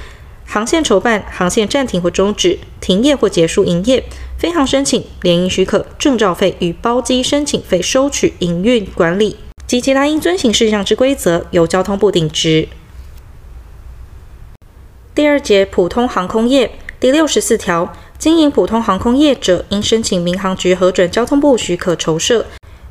航线筹办、航线暂停或终止、停业或结束营业。飞航申请、联营许可、证照费与包机申请费收取、营运管理及其他应遵行事项之规则，由交通部定之。第二节普通航空业第六十四条，经营普通航空业者，应申请民航局核准交通部许可筹设。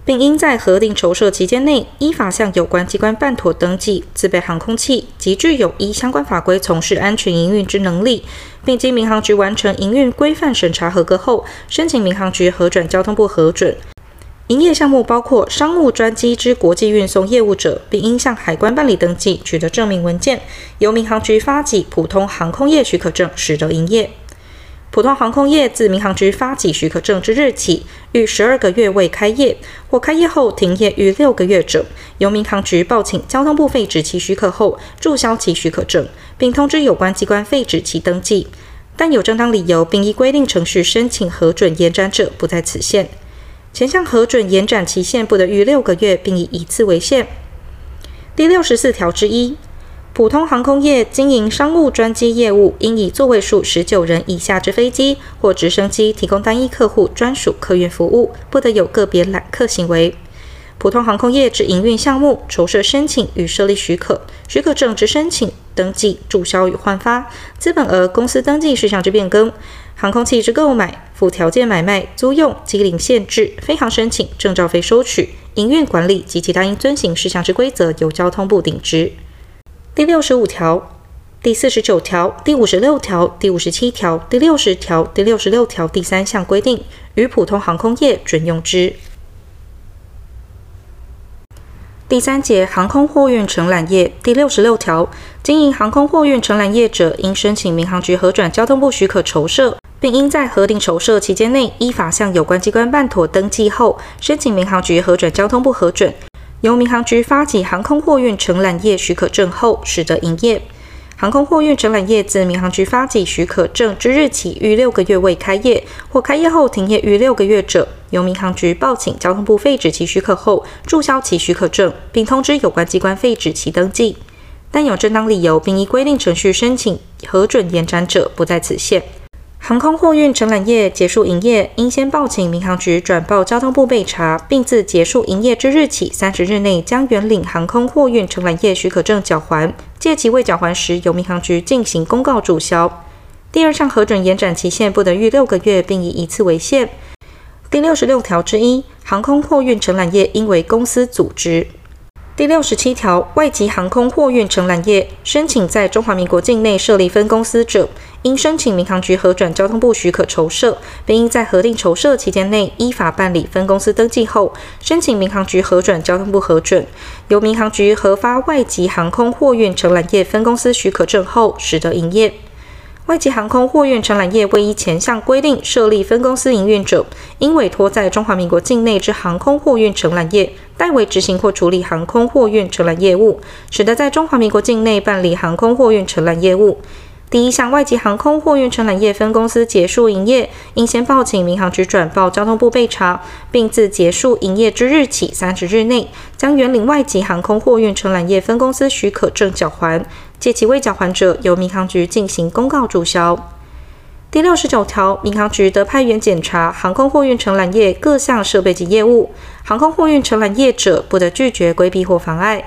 并应在核定筹设期间内，依法向有关机关办妥登记，自备航空器及具有依相关法规从事安全营运之能力，并经民航局完成营运规范审查合格后，申请民航局核准交通部核准。营业项目包括商务专机之国际运送业务者，并应向海关办理登记，取得证明文件，由民航局发给普通航空业许可证，使得营业。普通航空业自民航局发给许可证之日起，逾十二个月未开业，或开业后停业逾六个月者，由民航局报请交通部废止其许可后，注销其许可证，并通知有关机关废止其登记。但有正当理由，并依规定程序申请核准延展者，不在此限。前项核准延展期限不得逾六个月，并以一次为限。第六十四条之一。普通航空业经营商务专机业务，应以座位数十九人以下之飞机或直升机提供单一客户专属客运服务，不得有个别揽客行为。普通航空业之营运项目、筹设申请与设立许可、许可证之申请、登记、注销与换发、资本额、公司登记事项之变更、航空器之购买、附条件买卖、租用、机龄限制、飞航申请、证照费收取、营运管理及其他应遵行事项之规则，由交通部定之。第六十五条、第四十九条、第五十六条、第五十七条、第六十条、第六十六条第三项规定，与普通航空业准用之。第三节航空货运承揽业第六十六条，经营航空货运承揽业者，应申请民航局核准交通部许可筹设，并应在核定筹设期间内，依法向有关机关办妥登记后，申请民航局核准交通部核准。由民航局发给航空货运承揽业许可证后，始得营业。航空货运承揽业自民航局发给许可证之日起逾六个月未开业，或开业后停业逾六个月者，由民航局报请交通部废止其许可后，注销其许可证，并通知有关机关废止其登记。但有正当理由并依规定程序申请核准延展者，不在此限。航空货运承揽业结束营业，应先报请民航局转报交通部备查，并自结束营业之日起三十日内将原领航空货运承揽业许可证缴还，届期未缴还时，由民航局进行公告注销。第二项核准延展期限不得逾六个月，并以一次为限。第六十六条之一，航空货运承揽业应为公司组织。第六十七条，外籍航空货运承揽业申请在中华民国境内设立分公司者，应申请民航局核准交通部许可筹设，并应在核定筹设期间内依法办理分公司登记后，申请民航局核准交通部核准，由民航局核发外籍航空货运承揽业分公司许可证后，始得营业。外籍航空货运承揽业未依前项规定设立分公司营运者，应委托在中华民国境内之航空货运承揽业代为执行或处理航空货运承揽业务，使得在中华民国境内办理航空货运承揽业务。第一项，外籍航空货运承揽业分公司结束营业，应先报请民航局转报交通部备查，并自结束营业之日起三十日内，将原领外籍航空货运承揽业分公司许可证缴还。借其未缴还者，由民航局进行公告注销。第六十九条，民航局得派员检查航空货运承揽业各项设备及业务，航空货运承揽业者不得拒绝规避或妨碍。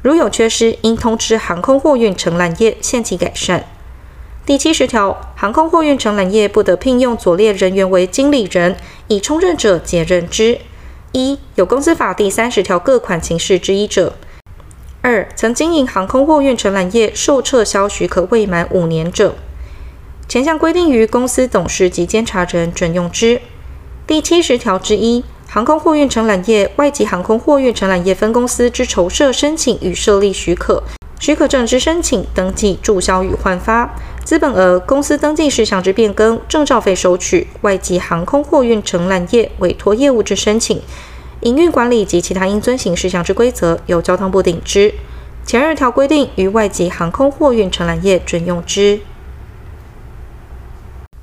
如有缺失，应通知航空货运承揽业限期改善。第七十条，航空货运承揽业不得聘用左列人员为经理人，以充任者解任之：一、有公司法第三十条各款情事之一者。二、曾经营航空货运承揽业受撤销许可未满五年者，前项规定于公司董事及监察人准用之。第七十条之一，航空货运承揽业外籍航空货运承揽业分公司之筹设申请与设立许可、许可证之申请、登记、注销与换发、资本额、公司登记事项之变更、证照费收取、外籍航空货运承揽业委托业务之申请。营运管理及其他应遵行事项之规则，由交通部定之。前二条规定于外籍航空货运承揽业准用之。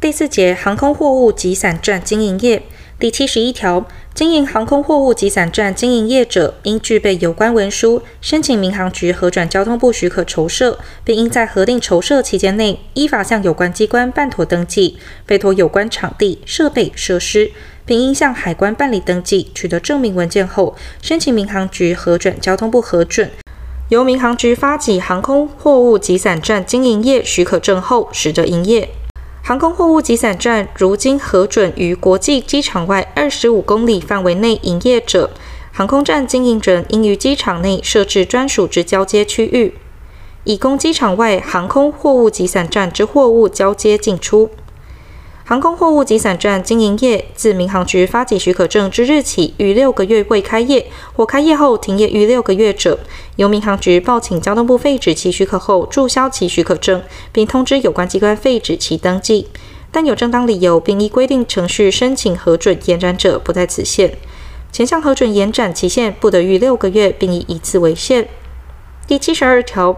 第四节航空货物集散站经营业第七十一条，经营航空货物集散站经营业者，应具备有关文书，申请民航局核转交通部许可筹设，并应在核定筹设期间内，依法向有关机关办妥登记，备妥有关场地、设备、设施。并应向海关办理登记，取得证明文件后，申请民航局核准交通部核准，由民航局发给航空货物集散站经营业许可证后，始得营业。航空货物集散站如今核准于国际机场外二十五公里范围内营业者，航空站经营人应于机场内设置专属之交接区域，以供机场外航空货物集散站之货物交接进出。航空货物集散站经营业自民航局发给许可证之日起逾六个月未开业，或开业后停业逾六个月者，由民航局报请交通部废止其许可后，注销其许可证，并通知有关机关废止其登记。但有正当理由，并依规定程序申请核准延展者，不在此限。前项核准延展期限不得逾六个月，并以一次为限。第七十二条。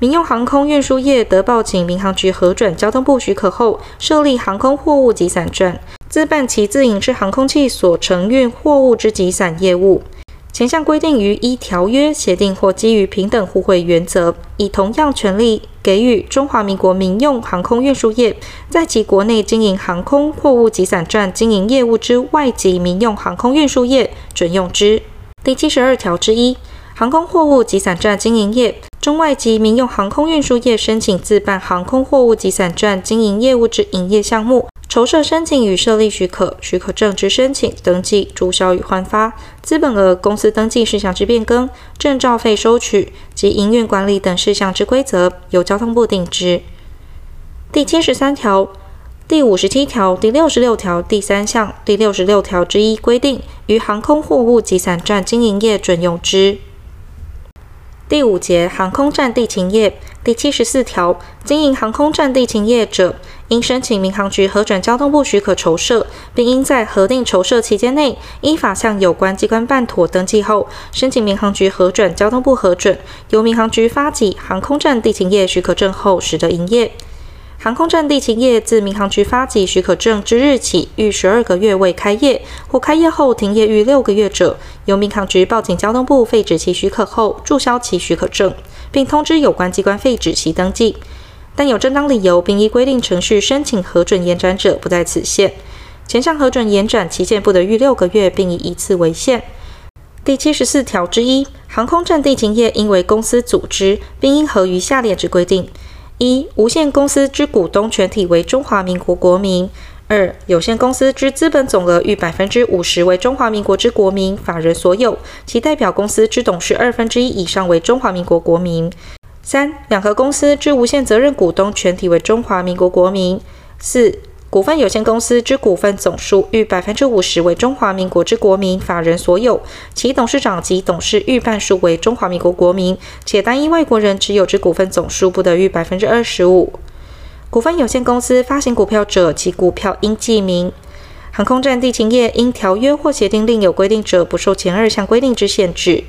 民用航空运输业得报请民航局核准交通部许可后，设立航空货物集散站，自办其自营之航空器所承运货物之集散业务。前项规定于依条约、协定或基于平等互惠原则，以同样权利给予中华民国民用航空运输业在其国内经营航空货物集散站经营业务之外籍民用航空运输业准用之。第七十二条之一，航空货物集散站经营业。中外籍民用航空运输业申请自办航空货物集散站经营业务之营业项目，筹设申请与设立许可、许可证之申请、登记、注销与换发、资本额、公司登记事项之变更、证照费收取及营运管理等事项之规则，由交通部定之。第七十三条、第五十七条、第六十六条第三项、第六十六条之一规定，于航空货物集散站经营业准用之。第五节航空站地勤业第七十四条，经营航空站地勤业者，应申请民航局核准交通部许可筹设，并应在核定筹设期间内，依法向有关机关办妥登记后，申请民航局核准交通部核准，由民航局发给航空站地勤业许可证后，使得营业。航空站地勤业自民航局发给许可证之日起，逾十二个月未开业，或开业后停业逾六个月者，由民航局报请交通部废止其许可后，注销其许可证，并通知有关机关废止其登记。但有正当理由，并依规定程序申请核准延展者，不在此限。前项核准延展期限不得逾六个月，并以一次为限。第七十四条之一，航空站地勤业应为公司组织，并应合于下列之规定：一、无限公司之股东全体为中华民国国民；二、有限公司之资本总额逾百分之五十为中华民国之国民法人所有，其代表公司之董事二分之一以上为中华民国国民。三、两合公司之无限责任股东全体为中华民国国民。四、股份有限公司之股份总数逾百分之五十为中华民国之国民法人所有，其董事长及董事逾半数为中华民国国民，且单一外国人持有之股份总数不得逾百分之二十五。股份有限公司发行股票者，其股票应记名。航空站地勤业因条约或协定另有规定者，不受前二项规定之限制。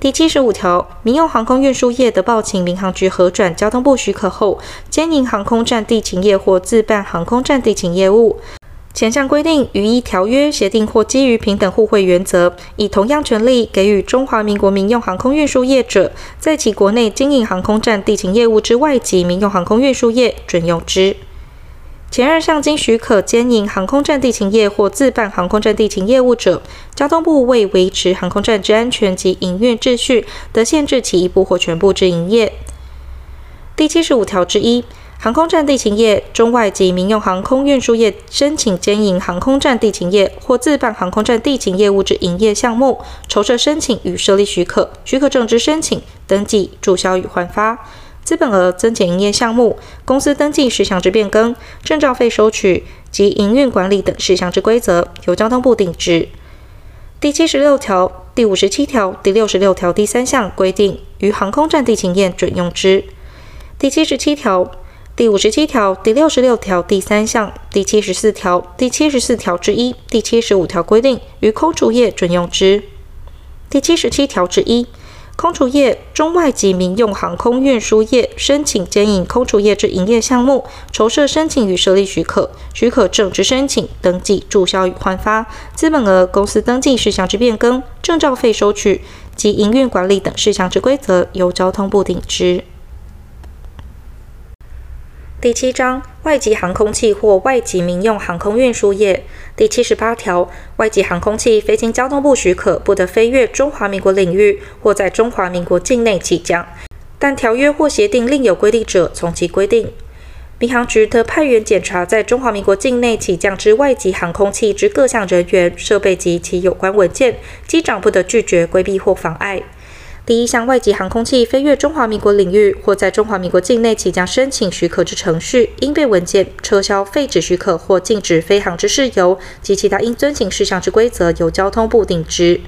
第七十五条，民用航空运输业的报请民航局核转交通部许可后，兼营航空站地勤业或自办航空站地勤业务。前项规定予依条约、协定或基于平等互惠原则，以同样权利给予中华民国民用航空运输业者，在其国内经营航空站地勤业务之外及民用航空运输业准用之。前二项经许可兼营航空站地勤业或自办航空站地勤业务者，交通部为维持航空站之安全及营运秩序，得限制其一部或全部之营业。第七十五条之一，航空站地勤业中外籍民用航空运输业申请兼营航空站地勤业或自办航空站地勤业务之营业项目，筹设申请与设立许可、许可证之申请、登记、注销与换发。资本额增减营业项目、公司登记事项之变更、证照费收取及营运管理等事项之规则，由交通部定制。第七十六条、第五十七条、第六十六条第三项规定，于航空站地勤业准用之。第七十七条、第五十七条、第六十六条第三项、第七十四条、第七十四条之一、第七十五条规定，于空竹业准用之。第七十七条之一。空厨业中外籍民用航空运输业申请兼营空厨业之营业项目，筹设申请与设立许可、许可证之申请、登记、注销与换发，资本额、公司登记事项之变更、证照费收取及营运管理等事项之规则，由交通部定之。第七章外籍航空器或外籍民用航空运输业第七十八条，外籍航空器非经交通部许可，不得飞越中华民国领域或在中华民国境内起降。但条约或协定另有规定者，从其规定。民航局得派员检查在中华民国境内起降之外籍航空器之各项人员、设备及其有关文件，机长不得拒绝、规避或妨碍。第一项外籍航空器飞越中华民国领域或在中华民国境内即将申请许可之程序、应备文件、撤销、废止许可或禁止飞航之事由及其他应遵行事项之规则，由交通部定之。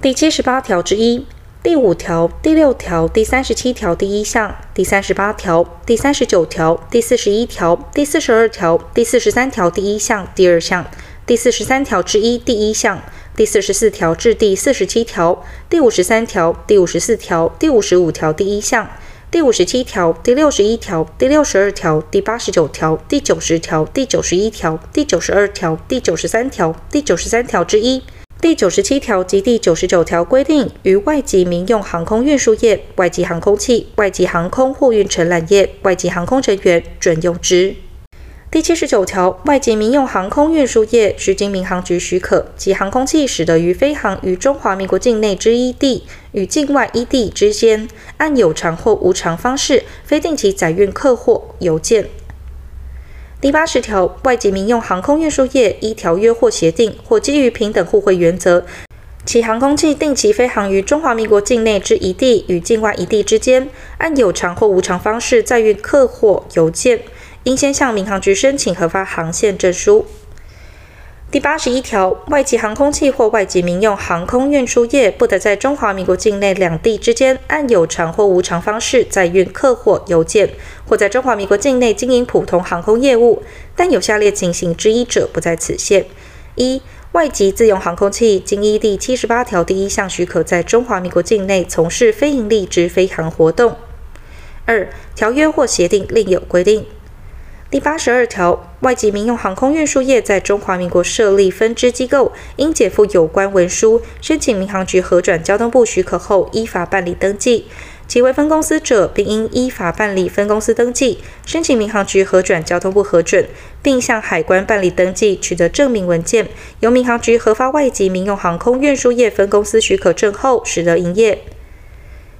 第七十八条之一、第五条、第六条、第三十七条第一项、第三十八条、第三十九条、第四十一条、第四十二条、第四十三条第一项、第二项、第四十三条之一第一项。第四十四条至第四十七条、第五十三条、第五十四条、第五十五条第一项、第五十七条、第六十一条、第六十二条、第八十九条、第九十条、第九十一条、第九十二条、第九十三条、第九十三条之一、第九十七条及第九十九条规定，于外籍民用航空运输业、外籍航空器、外籍航空货运承揽业、外籍航空人员准用之。第七十九条，外籍民用航空运输业须经民航局许可，其航空器使得于飞航于中华民国境内之一地与境外一地之间，按有偿或无偿方式，非定期载运客货邮件。第八十条，外籍民用航空运输业依条约或协定或基于平等互惠原则，其航空器定期飞航于中华民国境内之一地与境外一地之间，按有偿或无偿方式载运客货邮件。应先向民航局申请核发航线证书。第八十一条，外籍航空器或外籍民用航空运输业不得在中华民国境内两地之间按有偿或无偿方式载运客货邮件，或在中华民国境内经营普通航空业务，但有下列情形之一者，不在此限：一、外籍自用航空器经依第七十八条第一项许可，在中华民国境内从事非营利之飞航活动；二、条约或协定另有规定。第八十二条，外籍民用航空运输业在中华民国设立分支机构，应解附有关文书，申请民航局核转交通部许可后，依法办理登记；其为分公司者，并应依法办理分公司登记，申请民航局核转交通部核准，并向海关办理登记，取得证明文件，由民航局核发外籍民用航空运输业分公司许可证后，始得营业。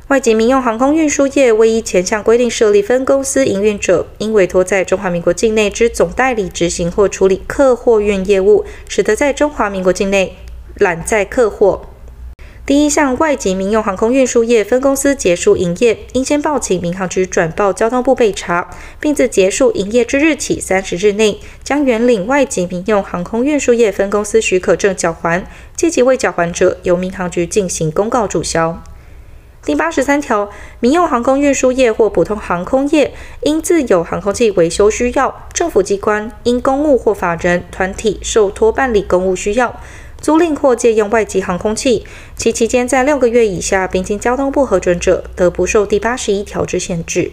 外籍民用航空运输业未依前项规定设立分公司营运者，应委托在中华民国境内之总代理执行或处理客货运业务，使得在中华民国境内揽载客货。第一项，外籍民用航空运输业分公司结束营业，应先报请民航局转报交通部备查，并自结束营业之日起三十日内，将原领外籍民用航空运输业分公司许可证缴还，届期未缴还者，由民航局进行公告注销。第八十三条，民用航空运输业或普通航空业，因自有航空器维修需要，政府机关因公务或法人团体受托办理公务需要，租赁或借用外籍航空器，其期间在六个月以下，并经交通部核准者，得不受第八十一条之限制。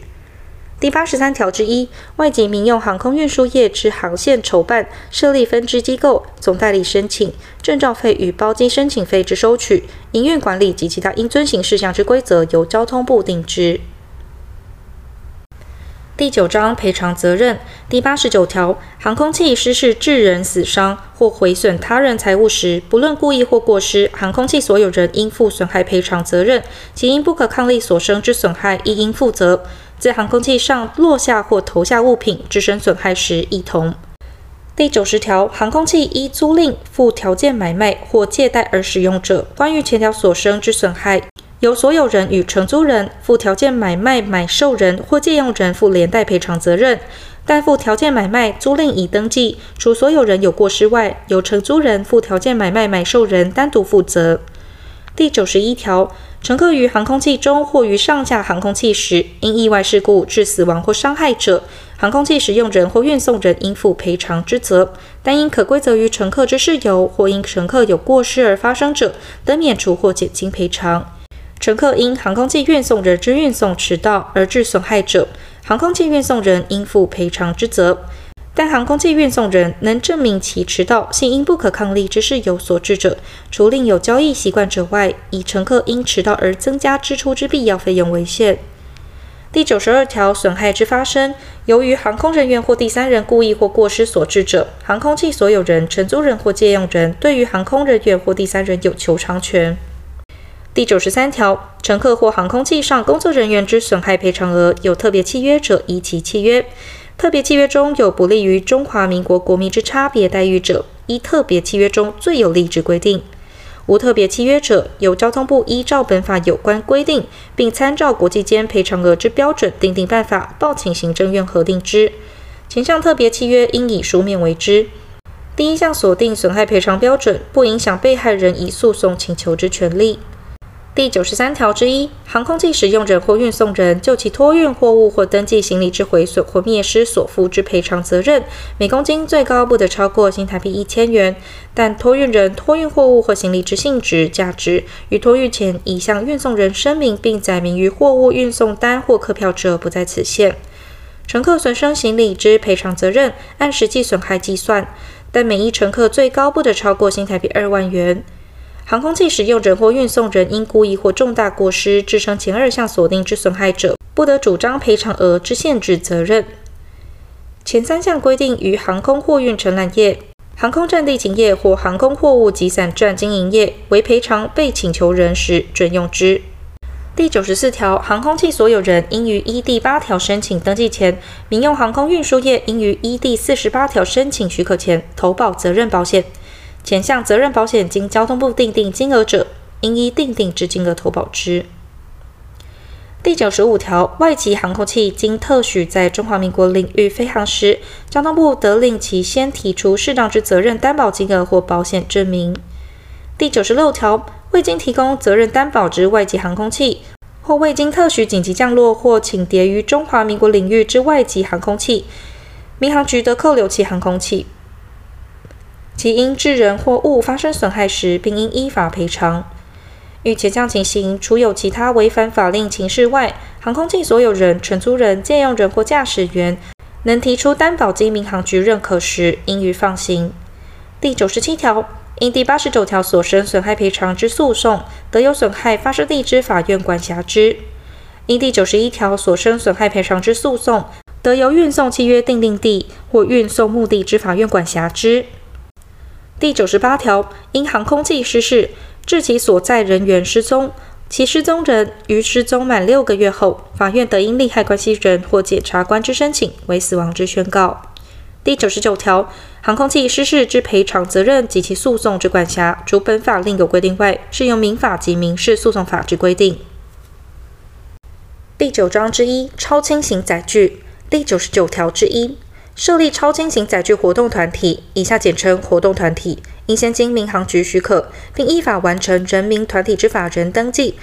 第八十三条之一，外籍民用航空运输业之航线筹办、设立分支机构、总代理申请、证照费与包机申请费之收取、营运管理及其他应遵行事项之规则，由交通部定之。第九章赔偿责任第八十九条，航空器失事致人死伤或毁损他人财物时，不论故意或过失，航空器所有人应负损害赔偿责任，其因不可抗力所生之损害，亦应负责。在航空器上落下或投下物品，致身损害时，亦同。第九十条，航空器依租赁、附条件买卖或借贷而使用者，关于前条所生之损害，由所有人与承租人、附条件买卖买受人或借用人负连带赔偿责任。但附条件买卖、租赁已登记，除所有人有过失外，由承租人、附条件买卖买受人单独负责。第九十一条。乘客于航空器中或于上下航空器时，因意外事故致死亡或伤害者，航空器使用人或运送人应负赔偿之责；但因可归责于乘客之事由或因乘客有过失而发生者，得免除或减轻赔偿。乘客因航空器运送人之运送迟到而致损害者，航空器运送人应负赔偿之责。但航空器运送人能证明其迟到系因不可抗力之事由所致者，除另有交易习惯者外，以乘客因迟到而增加支出之必要费用为限。第九十二条，损害之发生，由于航空人员或第三人故意或过失所致者，航空器所有人、承租人或借用人对于航空人员或第三人有求偿权。第九十三条，乘客或航空器上工作人员之损害赔偿额，有特别契约者，依其契约。特别契约中有不利于中华民国国民之差别待遇者，依特别契约中最有利之规定；无特别契约者，由交通部依照本法有关规定，并参照国际间赔偿额之标准，订定办法，报请行政院核定之。前项特别契约应以书面为之。第一项所定损害赔偿标准，不影响被害人以诉讼请求之权利。第九十三条之一，航空器使用人或运送人就其托运货物或登记行李之毁损或灭失所负之赔偿责任，每公斤最高不得超过新台币一千元。但托运人托运货物或行李之性质、价值于托运前已向运送人声明并载明于货物运送单或客票者，不在此限。乘客损伤行李之赔偿责任，按实际损害计算，但每一乘客最高不得超过新台币二万元。航空器使用人或运送人因故意或重大过失致生前二项所定之损害者，不得主张赔偿额之限制责任。前三项规定于航空货运承揽业、航空占地勤业或航空货物集散站经营业为赔偿被请求人时准用之。第九十四条，航空器所有人应于依第八条申请登记前，民用航空运输业应于依第四十八条申请许可前投保责任保险。前项责任保险经交通部订定金额者，应依订定之金额投保之。第九十五条，外籍航空器经特许在中华民国领域飞航时，交通部得令其先提出适当之责任担保金额或保险证明。第九十六条，未经提供责任担保之外籍航空器，或未经特许紧急降落或倾跌于中华民国领域之外籍航空器，民航局得扣留其航空器。其因致人或物发生损害时，并应依法赔偿。遇前项情形，除有其他违反法令情事外，航空器所有人、承租人、借用人或驾驶员能提出担保经民航局认可时，应予放行。第九十七条，因第八十九条所生损害赔偿之诉讼，得由损害发生地之法院管辖之；因第九十一条所生损害赔偿之诉讼，得由运送契约订定地或运送目的之法院管辖之。第九十八条，因航空器失事，致其所载人员失踪，其失踪人于失踪满六个月后，法院得因利害关系人或检察官之申请为死亡之宣告。第九十九条，航空器失事之赔偿责任及其诉讼之管辖，除本法另有规定外，适用民法及民事诉讼法之规定。第九章之一，超轻型载具第九十九条之一。设立超轻型载具活动团体（以下简称活动团体），应先经民航局许可，并依法完成人民团体之法人登记，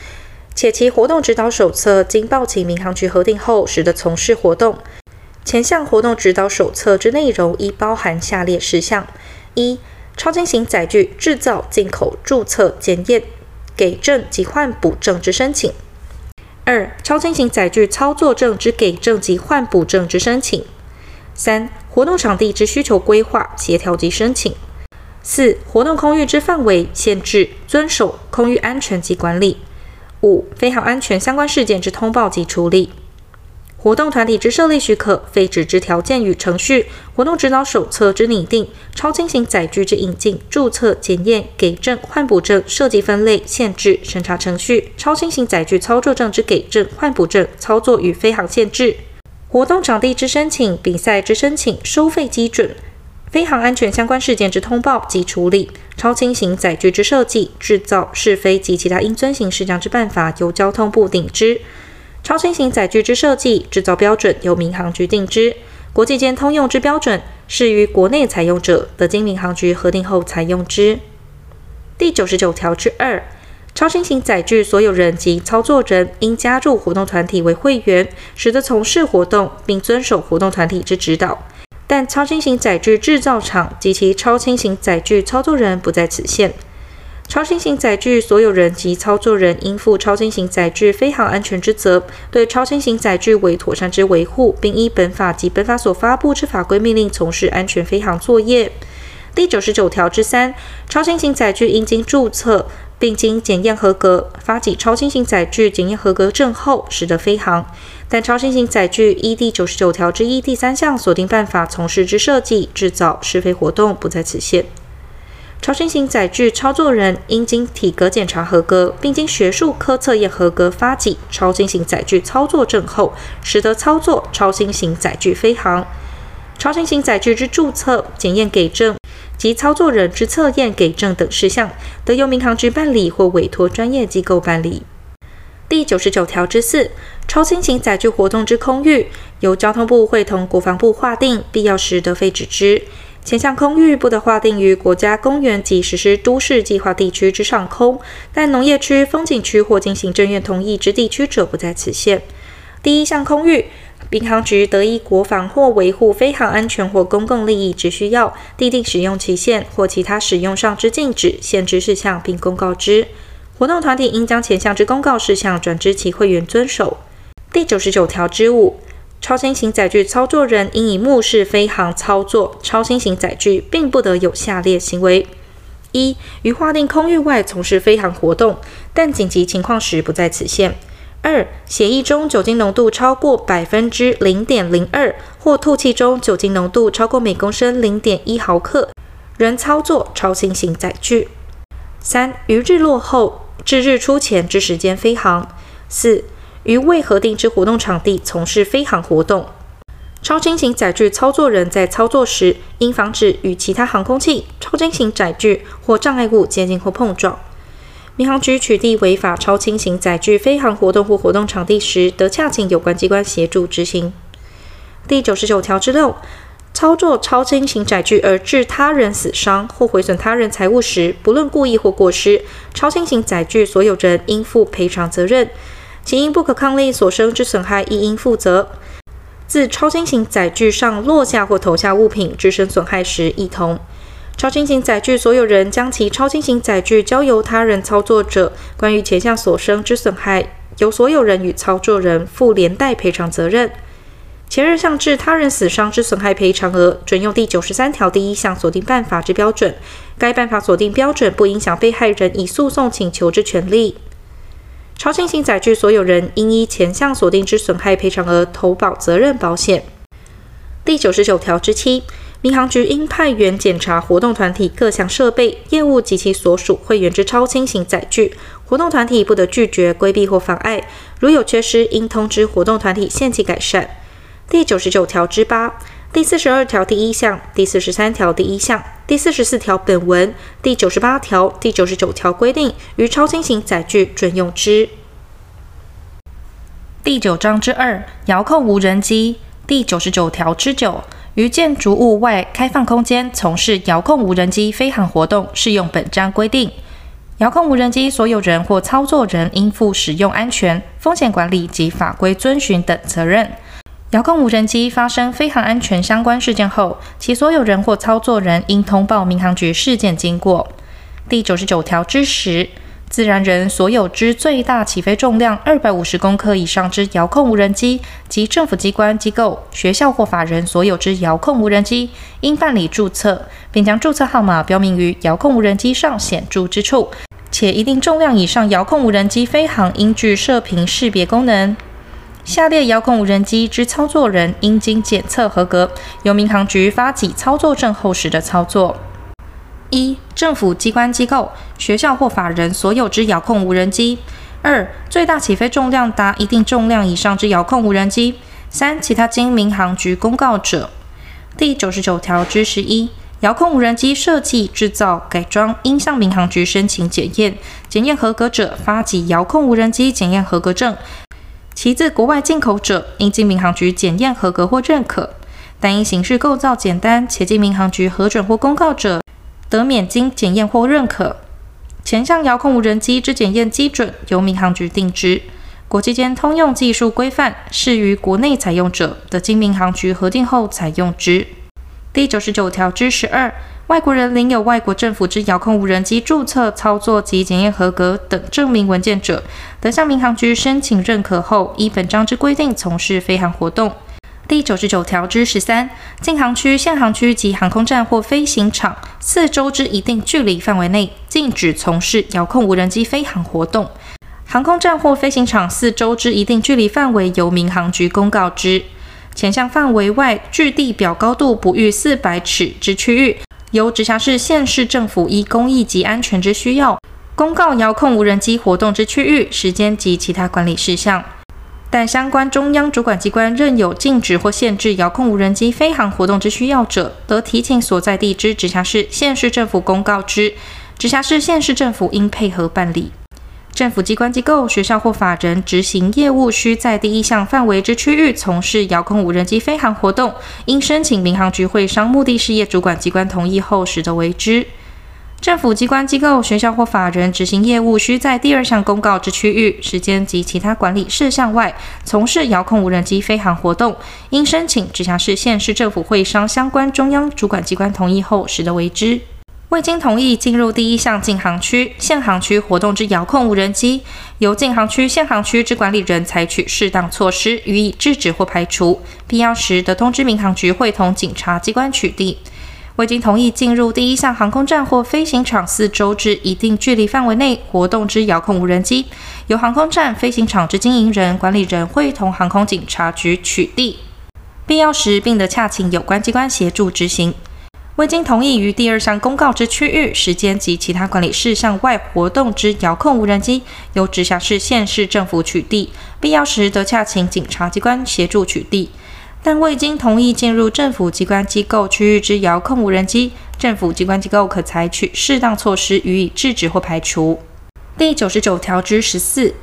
且其活动指导手册经报请民航局核定后，始得从事活动。前项活动指导手册之内容，应包含下列事项：一、超轻型载具制造、进口、注册、检验、给证及换补证之申请；二、超轻型载具操作证之给证及换补证之申请。三、活动场地之需求规划、协调及申请；四、活动空域之范围、限制、遵守、空域安全及管理；五、飞航安全相关事件之通报及处理；活动团体之设立许可、废止之条件与程序；活动指导手册之拟定；超轻型载具之引进、注册、检验、给证、换补证、设计分类、限制、审查程序；超轻型载具操作证之给证、换补证、操作与飞航限制。活动场地之申请、比赛之申请、收费基准、飞航安全相关事件之通报及处理、超轻型载具之设计、制造、试飞及其他应遵行事项之办法，由交通部定之；超轻型载具之设计、制造标准由民航局定之；国际间通用之标准，适于国内采用者，得经民航局核定后采用之。第九十九条之二。超轻型载具所有人及操作人应加入活动团体为会员，使得从事活动，并遵守活动团体之指导。但超轻型载具制造厂及其超轻型载具操作人不在此限。超轻型载具所有人及操作人应负超轻型载具飞行安全之责，对超轻型载具为妥善之维护，并依本法及本法所发布之法规命令从事安全飞行作业。第九十九条之三，超轻型载具应经注册。并经检验合格，发给超轻型载具检验合格证后，使得飞航。但超轻型载具依第九十九条之一第三项锁定办法从事之设计、制造、试飞活动，不在此限。超轻型载具操作人应经体格检查合格，并经学术科测验合格，发给超轻型载具操作证后，使得操作超轻型载具飞航。超轻型载具之注册、检验给证。及操作人之测验、给证等事项，得由民航局办理或委托专业机构办理。第九十九条之四，超轻型载具活动之空域，由交通部会同国防部划定，必要时得废止之。前项空域不得划定于国家公园及实施都市计划地区之上空，但农业区、风景区或经行政院同意之地区者，不在此限。第一项空域。民航局得依国防或维护飞航安全或公共利益之需要，订定使用期限或其他使用上之禁止、限制事项，并公告之。活动团体应将前项之公告事项转知其会员遵守。第九十九条之五，超新型载具操作人应以目视飞航操作超新型载具，并不得有下列行为：一、于划定空域外从事飞航活动，但紧急情况时不在此限。二、血液中酒精浓度超过百分之零点零二，或吐气中酒精浓度超过每公升零点一毫克，仍操作超轻型载具。三、于日落后至日出前之时间飞航。四、于未核定之活动场地从事飞航活动。超轻型载具操作人在操作时，应防止与其他航空器、超轻型载具或障碍物接近或碰撞。民航局取缔违法超轻型载具飞航活动或活动场地时，得洽请有关机关协助执行。第九十九条之六，操作超轻型载具而致他人死伤或毁损他人财物时，不论故意或过失，超轻型载具所有人应负赔偿责任，其因不可抗力所生之损害亦应负责。自超轻型载具上落下或投下物品致生损害时，亦同。超轻型载具所有人将其超轻型载具交由他人操作者，关于前项所生之损害，由所有人与操作人负连带赔偿责任。前二项致他人死伤之损害赔偿额，准用第九十三条第一项锁定办法之标准。该办法锁定标准不影响被害人以诉讼请求之权利。超轻型载具所有人应依前项锁定之损害赔偿额投保责任保险。第九十九条之七。民航局应派员检查活动团体各项设备、业务及其所属会员之超轻型载具。活动团体不得拒绝、规避或妨碍。如有缺失，应通知活动团体限期改善。第九十九条之八、第四十二条第一项、第四十三条第一项、第四十四条本文、第九十八条、第九十九条规定，于超轻型载具准用之。第九章之二、遥控无人机第九十九条之九。于建筑物外开放空间从事遥控无人机飞航活动，适用本章规定。遥控无人机所有人或操作人应负使用安全、风险管理及法规遵循等责任。遥控无人机发生飞航安全相关事件后，其所有人或操作人应通报民航局事件经过。第九十九条之十。自然人所有之最大起飞重量二百五十公克以上之遥控无人机，及政府机关、机构、学校或法人所有之遥控无人机，应办理注册，并将注册号码标明于遥控无人机上显著之处。且一定重量以上遥控无人机飞行应具射频识别功能。下列遥控无人机之操作人应经检测合格，由民航局发给操作证后时的操作。一、政府机关、机构、学校或法人所有之遥控无人机；二、最大起飞重量达一定重量以上之遥控无人机；三、其他经民航局公告者。第九十九条之十一，遥控无人机设计、制造、改装应向民航局申请检验，检验合格者发给遥控无人机检验合格证；其自国外进口者，应经民航局检验合格或认可；但因形式构造简单且经民航局核准或公告者，得免经检验或认可。前项遥控无人机之检验基准由民航局定之。国际间通用技术规范适于国内采用者，得经民航局核定后采用之。第九十九条之十二，外国人领有外国政府之遥控无人机注册、操作及检验合格等证明文件者，得向民航局申请认可后，依本章之规定从事飞航活动。第九十九条之十三，禁航区、限航区及航空站或飞行场四周之一定距离范围内，禁止从事遥控无人机飞行活动。航空站或飞行场四周之一定距离范围，由民航局公告之。前项范围外，距地表高度不逾四百尺之区域，由直辖市、县市政府依公益及安全之需要，公告遥控无人机活动之区域、时间及其他管理事项。但相关中央主管机关任有禁止或限制遥控无人机飞航活动之需要者，得提请所在地之直辖市、县市政府公告之。直辖市、县市政府应配合办理。政府机关、机构、学校或法人执行业务，需在第一项范围之区域从事遥控无人机飞航活动，应申请民航局会商目的事业主管机关同意后，实得为之。政府机关、机构、学校或法人执行业务，需在第二项公告之区域、时间及其他管理事项外，从事遥控无人机飞航活动，应申请直辖市、县市政府会商相关中央主管机关同意后，实得为之。未经同意进入第一项禁航区、限航区活动之遥控无人机，由禁航区、限航区之管理人采取适当措施予以制止或排除，必要时得通知民航局会同警察机关取缔。未经同意进入第一项航空站或飞行场四周之一定距离范围内活动之遥控无人机，由航空站、飞行场之经营人、管理人会同航空警察局取缔，必要时并得洽请有关机关协助执行。未经同意于第二项公告之区域、时间及其他管理事项外活动之遥控无人机，由直辖市、县市政府取缔，必要时得洽请警察机关协助取缔。但未经同意进入政府机关机构区域之遥控无人机，政府机关机构可采取适当措施予以制止或排除。第九十九条之十四，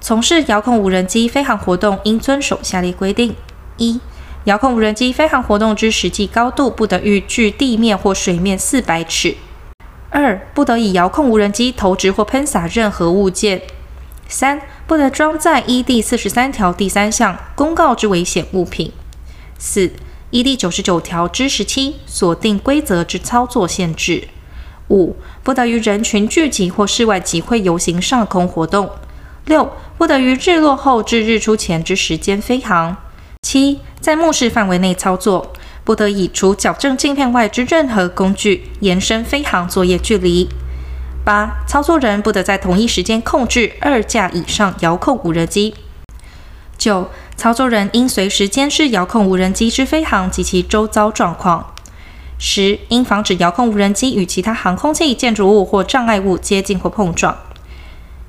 从事遥控无人机飞行活动，应遵守下列规定：一、遥控无人机飞行活动之实际高度不得逾距地面或水面四百尺；二、不得以遥控无人机投掷或喷洒任何物件；三、不得装载依第四十三条第三项公告之危险物品；四、依第九十九条之十七锁定规则之操作限制。五、不得于人群聚集或室外集会游行上空活动。六、不得于日落后至日出前之时间飞行。七、在目视范围内操作，不得以除矫正镜片外之任何工具延伸飞行作业距离。八、操作人不得在同一时间控制二架以上遥控无人机。九、操作人应随时监视遥控无人机之飞行及其周遭状况。十、应防止遥控无人机与其他航空器、建筑物或障碍物接近或碰撞。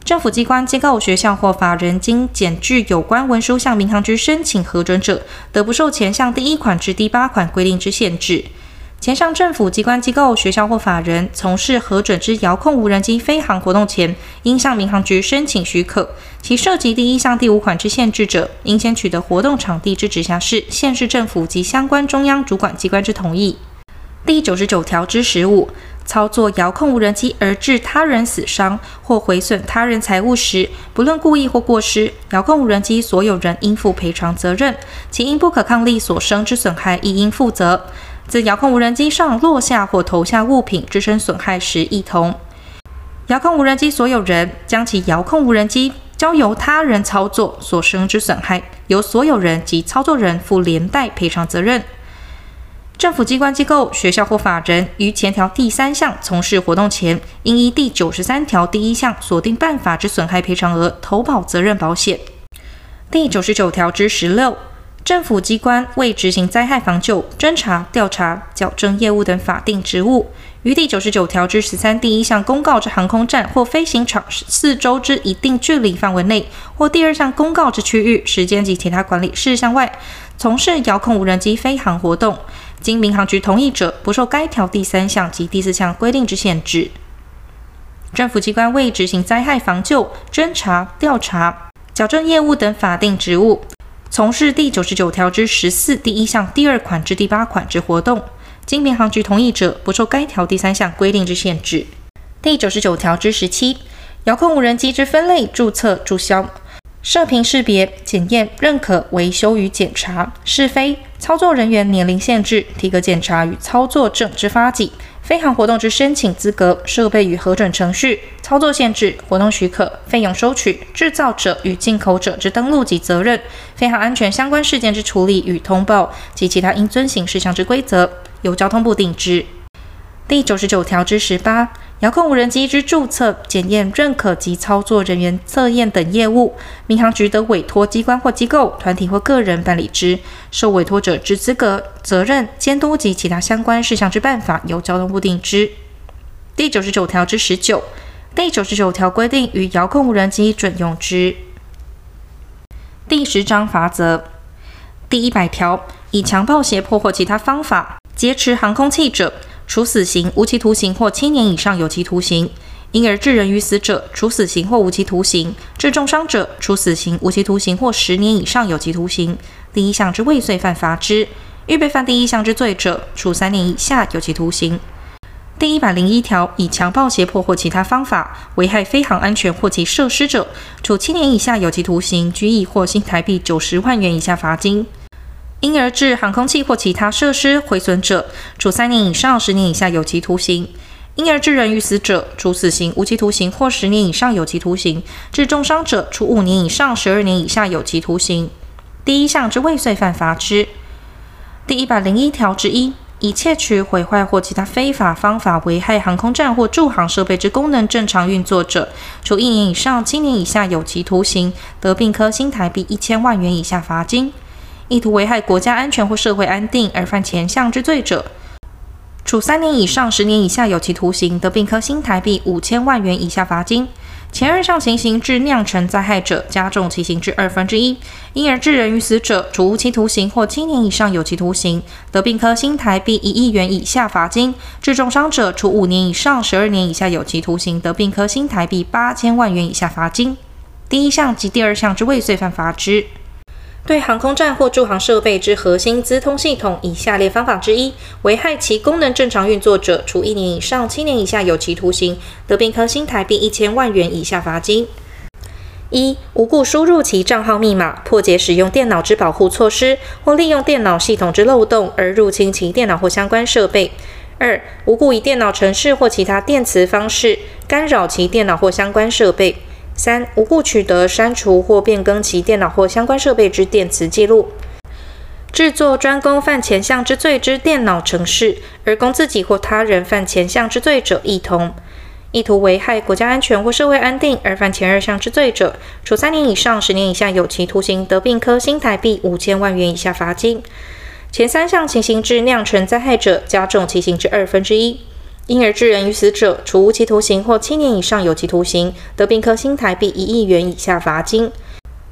政府机关、机构、学校或法人经检具有关文书向民航局申请核准者，得不受前项第一款至第八款规定之限制。前向政府机关、机构、学校或法人从事核准之遥控无人机飞行活动前，应向民航局申请许可。其涉及第一项第五款之限制者，应先取得活动场地之直辖市、县市政府及相关中央主管机关之同意。第九十九条之十五，操作遥控无人机而致他人死伤或毁损他人财物时，不论故意或过失，遥控无人机所有人应负赔偿责任，其因不可抗力所生之损害亦应负责。自遥控无人机上落下或投下物品，致生损害时，一同。遥控无人机所有人将其遥控无人机交由他人操作所生之损害，由所有人及操作人负连带赔偿责任。政府机关、机构、学校或法人于前条第三项从事活动前，应依第九十三条第一项所定办法之损害赔偿额投保责任保险。第九十九条之十六，政府机关为执行灾害防救、侦查、调查、矫正业务等法定职务，于第九十九条之十三第一项公告之航空站或飞行场四周之一定距离范围内，或第二项公告之区域、时间及其他管理事项外，从事遥控无人机飞航活动。经民航局同意者，不受该条第三项及第四项规定之限制。政府机关为执行灾害防救、侦查、调查、矫正业务等法定职务，从事第九十九条之十四第一项第二款至第八款之活动，经民航局同意者，不受该条第三项规定之限制。第九十九条之十七，遥控无人机之分类、注册、注销。射频识别、检验、认可、维修与检查、试飞、操作人员年龄限制、体格检查与操作证之发给、飞航活动之申请资格、设备与核准程序、操作限制、活动许可、费用收取、制造者与进口者之登录及责任、飞航安全相关事件之处理与通报及其他应遵行事项之规则，由交通部定之。第九十九条之十八。遥控无人机之注册、检验、认可及操作人员测验等业务，民航局得委托机关或机构、团体或个人办理之。受委托者之资格、责任、监督及其他相关事项之办法，由交通部定之。第九十九条之十九，第九十九条规定与遥控无人机准用之。第十章法则第一百条，以强暴、胁迫或其他方法劫持航空器者。处死刑、无期徒刑或七年以上有期徒刑；因而致人于死者，处死刑或无期徒刑；致重伤者，处死刑、无期徒刑或十年以上有期徒刑。第一项之未遂犯罚之；预备犯第一项之罪者，处三年以下有期徒刑。第一百零一条，以强暴、胁迫或其他方法危害飞航安全或其设施者，处七年以下有期徒刑、拘役或新台币九十万元以下罚金。因而致航空器或其他设施毁损者，处三年以上十年以下有期徒刑；因而致人于死者，处死刑、无期徒刑或十年以上有期徒刑；致重伤者，处五年以上十二年以下有期徒刑。第一项之未遂犯罚之。第一百零一条之一，以窃取、毁坏或其他非法方法危害航空站或驻航设备之功能正常运作者，处一年以上七年以下有期徒刑，得并科新台币一千万元以下罚金。意图危害国家安全或社会安定而犯前项之罪者，处三年以上十年以下有期徒刑，得并科新台币五千万元以下罚金；前二项情形致酿成灾害者，加重其刑至二分之一，因而致人于死者，处无期徒刑或七年以上有期徒刑，得并科新台币一亿元以下罚金；致重伤者，处五年以上十二年以下有期徒刑，得并科新台币八千万元以下罚金。第一项及第二项之未遂犯罚之。对航空站或驻航设备之核心资通系统，以下列方法之一危害其功能正常运作者，处一年以上七年以下有期徒刑，得并科新台币一千万元以下罚金。一、无故输入其账号密码，破解使用电脑之保护措施，或利用电脑系统之漏洞而入侵其电脑或相关设备；二、无故以电脑程式或其他电磁方式干扰其电脑或相关设备。三、无故取得、删除或变更其电脑或相关设备之电磁记录，制作专供犯前项之罪之电脑程式，而供自己或他人犯前项之罪者，亦同。意图危害国家安全或社会安定而犯前二项之罪者，处三年以上十年以下有期徒刑，得并科新台币五千万元以下罚金。前三项情形致酿成灾害者，加重其刑之二分之一。因而致人于死者，处无期徒刑或七年以上有期徒刑，得并科新台币一亿元以下罚金；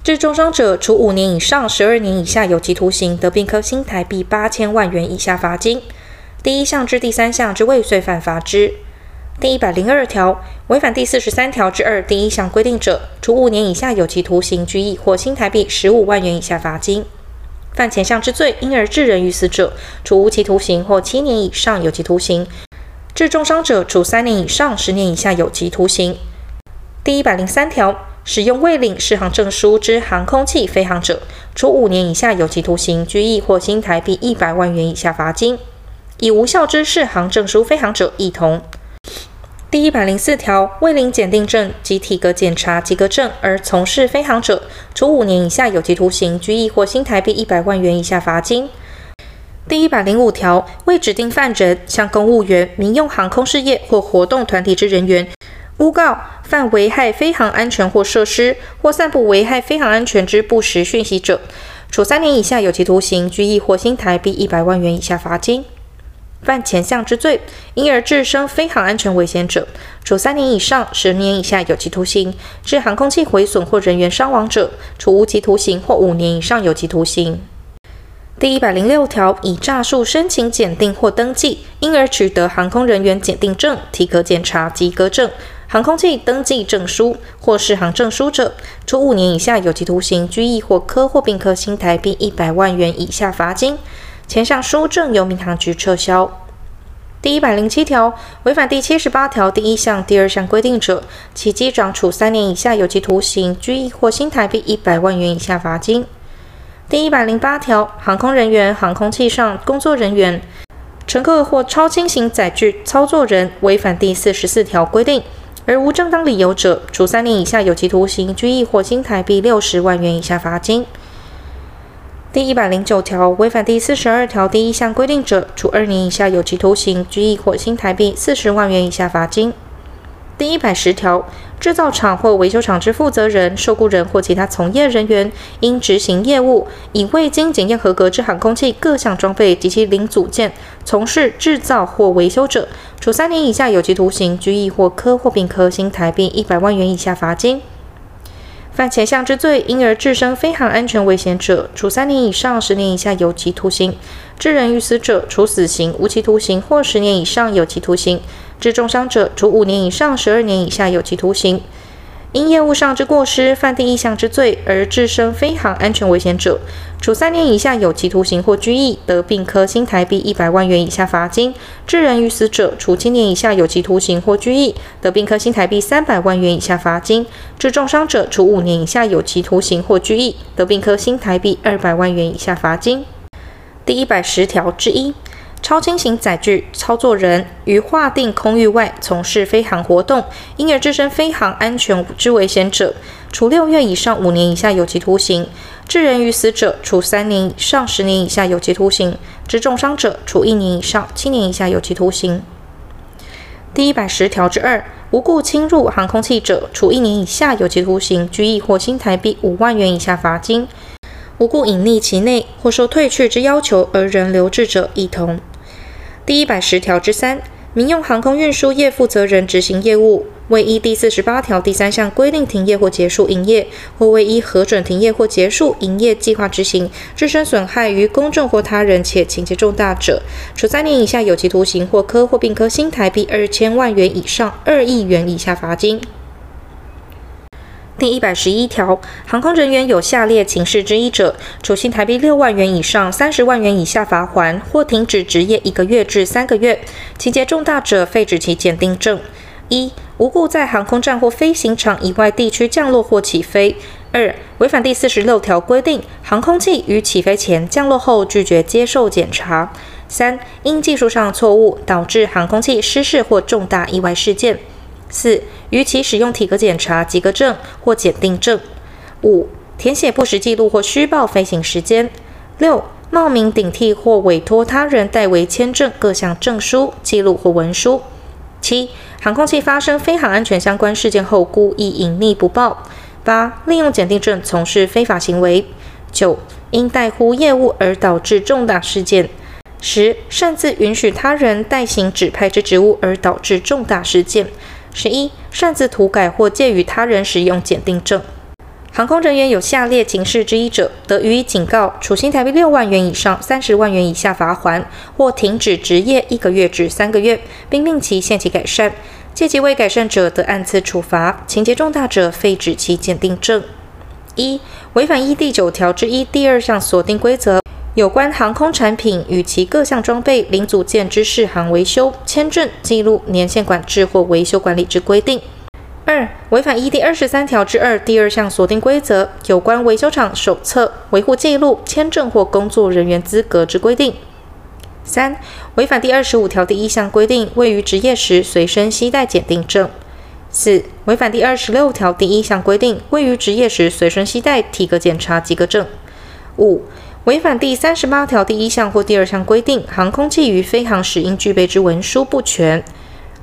致重伤者，处五年以上十二年以下有期徒刑，得并科新台币八千万元以下罚金。第一项至第三项之未遂犯罚之。第一百零二条，违反第四十三条之二第一项规定者，处五年以下有期徒刑、拘役或新台币十五万元以下罚金。犯前项之罪，因而致人于死者，处无期徒刑或七年以上有期徒刑。致重伤者，处三年以上十年以下有期徒刑。第一百零三条，使用未领适航证书之航空器飞航者，处五年以下有期徒刑、拘役或新台币一百万元以下罚金。以无效之适航证书飞航者，亦同。第一百零四条，未领检定证及体格检查及格证而从事飞航者，处五年以下有期徒刑、拘役或新台币一百万元以下罚金。第一百零五条，为指定犯人向公务员、民用航空事业或活动团体之人员，诬告犯危害飞航安全或设施，或散布危害飞航安全之不实讯息者，处三年以下有期徒刑、拘役或新台币一百万元以下罚金。犯前项之罪，因而致生飞航安全危险者，处三年以上十年以下有期徒刑；致航空器毁损或人员伤亡者，处无期徒刑或五年以上有期徒刑。第一百零六条，以诈术申请检定或登记，因而取得航空人员检定证、体格检查及格证、航空器登记证书或适航证书者，处五年以下有期徒刑、拘役或科或并科新台币一百万元以下罚金。前项书证由民航局撤销。第一百零七条，违反第七十八条第一项、第二项规定者，其机长处三年以下有期徒刑、拘役或新台币一百万元以下罚金。第一百零八条，航空人员、航空器上工作人员、乘客或超轻型载具操作人违反第四十四条规定，而无正当理由者，处三年以下有期徒刑、拘役或新台币六十万元以下罚金。第一百零九条，违反第四十二条第一项规定者，处二年以下有期徒刑、拘役或新台币四十万元以下罚金。第一百十条，制造厂或维修厂之负责人、受雇人或其他从业人员，因执行业务以未经检验合格之航空器各项装备及其零组件从事制造或维修者，处三年以下有期徒刑、拘役或科或并科新台币一百万元以下罚金。犯前项之罪，因而致生飞航安全危险者，处三年以上十年以下有期徒刑；致人于死者，处死刑、无期徒刑或十年以上有期徒刑；致重伤者，处五年以上十二年以下有期徒刑。因业务上之过失，犯第一项之罪而致生飞航安全危险者，处三年以下有期徒刑或拘役，得并科新台币一百万元以下罚金；致人于死者，处七年以下有期徒刑或拘役，得并科新台币三百万元以下罚金；致重伤者，处五年以下有期徒刑或拘役，得并科新台币二百万元以下罚金。第一百十条之一。超轻型载具操作人于划定空域外从事飞航活动，因而置身飞航安全之危险者，处六月以上五年以下有期徒刑；致人于死者，处三年以上十年以下有期徒刑；致重伤者，处一年以上七年以下有期徒刑。第一百十条之二，无故侵入航空器者，处一年以下有期徒刑、拘役或新台币五万元以下罚金；无故隐匿其内或受退去之要求而仍留置者，亦同。第一百十条之三，民用航空运输业负责人执行业务，未依第四十八条第三项规定停业或结束营业，或未依核准停业或结束营业计划执行，致生损害于公众或他人且情节重大者，处三年以下有期徒刑或科或并科新台币二千万元以上二亿元以下罚金。第一百十一条，航空人员有下列情事之一者，处新台币六万元以上三十万元以下罚锾，或停止执业一个月至三个月；情节重大者，废止其检定证。一、无故在航空站或飞行场以外地区降落或起飞；二、违反第四十六条规定，航空器于起飞前、降落后拒绝接受检查；三、因技术上错误导致航空器失事或重大意外事件。四、逾期使用体格检查及格证或检定证；五、填写不实记录或虚报飞行时间；六、冒名顶替或委托他人代为签证各项证书、记录或文书；七、航空器发生飞航安全相关事件后故意隐匿不报；八、利用检定证从事非法行为；九、因带呼业务而导致重大事件；十、擅自允许他人代行指派之职务而导致重大事件。十一、擅自涂改或借予他人使用检定证，航空人员有下列情事之一者，得予以警告，处新台币六万元以上三十万元以下罚锾，或停止执业一个月至三个月，并令其限期改善。借机未改善者，得按次处罚；情节重大者，废止其检定证。一、违反一第九条之一第二项锁定规则。有关航空产品与其各项装备、零组件之适航维修、签证、记录、年限管制或维修管理之规定；二、违反一第二十三条之二第二项锁定规则，有关维修厂手册、维护记录、签证或工作人员资格之规定；三、违反第二十五条第一项规定，位于职业时随身携带检定证；四、违反第二十六条第一项规定，位于职业时随身携带体格检查及格证；五、违反第三十八条第一项或第二项规定，航空器于飞航时应具备之文书不全；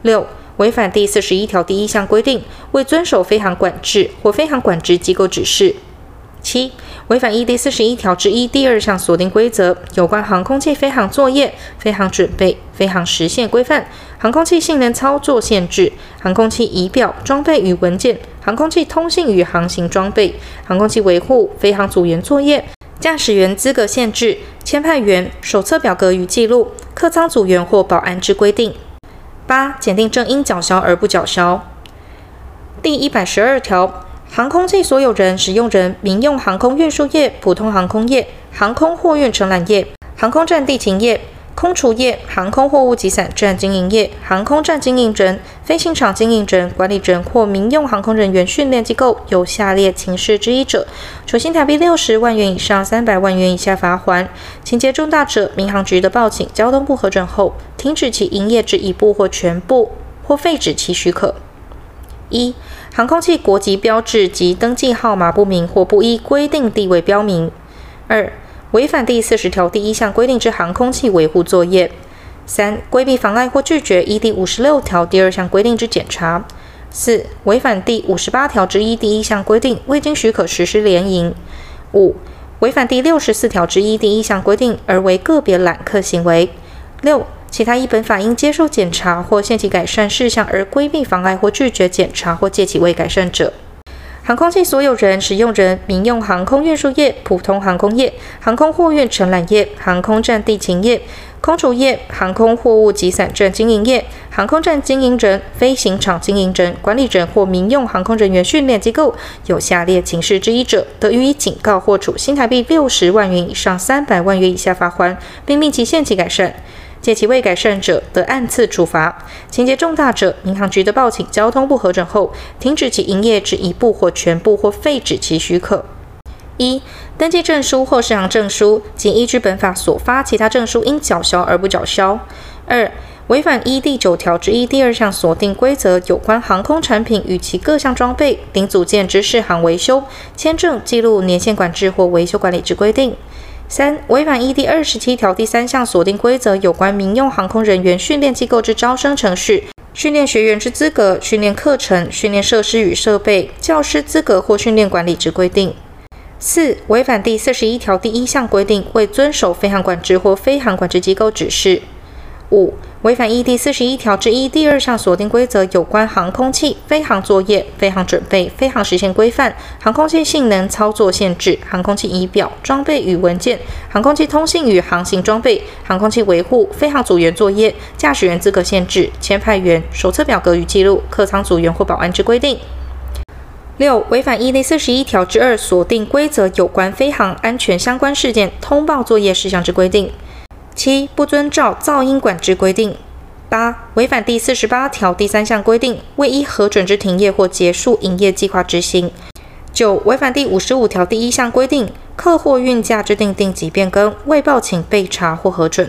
六、违反第四十一条第一项规定，未遵守飞航管制或飞航管制机构指示；七、违反一第四十一条之一第二项锁定规则，有关航空器飞行作业、飞行准备、飞行时限规范、航空器性能操作限制、航空器仪表、装备与文件、航空器通信与航行装备、航空器维护、飞航组员作业。驾驶员资格限制、签派员手册表格与记录、客舱组员或保安之规定。八、检定证应缴销而不缴销。第一百十二条，航空器所有人、使用人、民用航空运输业、普通航空业、航空货运承揽业、航空站地勤业。空厨业、航空货物集散站经营业、航空站经营人、飞行场经营人、管理人或民用航空人员训练机构有下列情事之一者，处新台币六十万元以上三百万元以下罚锾。情节重大者，民航局的报请交通部核准后，停止其营业之一部或全部，或废止其许可。一、航空器国籍标志及登记号码不明或不依规定地位标明。二、违反第四十条第一项规定之航空器维护作业；三、规避、妨碍或拒绝依第五十六条第二项规定之检查；四、违反第五十八条之一第一项规定，未经许可实施联营；五、违反第六十四条之一第一项规定而为个别揽客行为；六、其他依本法应接受检查或限期改善事项而规避、妨碍或拒绝检查或借其未改善者。航空器所有人、使用人、民用航空运输业、普通航空业、航空货运承揽业、航空站地勤业、空厨业、航空货物集散站经营业、航空站经营人、飞行场经营人、管理人或民用航空人员训练机构有下列情事之一者，得予以警告或处新台币六十万元以上三百万元以下罚款，并命其限期改善。借其未改善者，得按次处罚；情节重大者，银行局的报请交通部核准后，停止其营业之一部或全部，或废止其许可。一、登记证书或适航证书仅依据本法所发其他证书，应缴销而不缴销。二、违反依第九条之一第二项锁定规则，有关航空产品与其各项装备、零组件之适航维修、签证、记录、年限管制或维修管理之规定。三、违反依第二十七条第三项锁定规则，有关民用航空人员训练机构之招生程序、训练学员之资格、训练课程、训练设施与设备、教师资格或训练管理之规定。四、违反第四十一条第一项规定，未遵守飞航管制或飞航管制机构指示。五、违反一第四十一条之一第二项锁定规则有关航空器飞航作业、飞航准备、飞航实现规范、航空器性能操作限制、航空器仪表、装备与文件、航空器通信与航行装备、航空器维护、飞行组员作业、驾驶员资格限制、签派员、手册表格与记录、客舱组员或保安之规定。六、违反一第四十一条之二锁定规则有关飞航安全相关事件通报作业事项之规定。七、不遵照噪音管制规定；八、违反第四十八条第三项规定，未依核准之停业或结束营业计划执行；九、违反第五十五条第一项规定，客货运价之定定及变更，未报请备查或核准；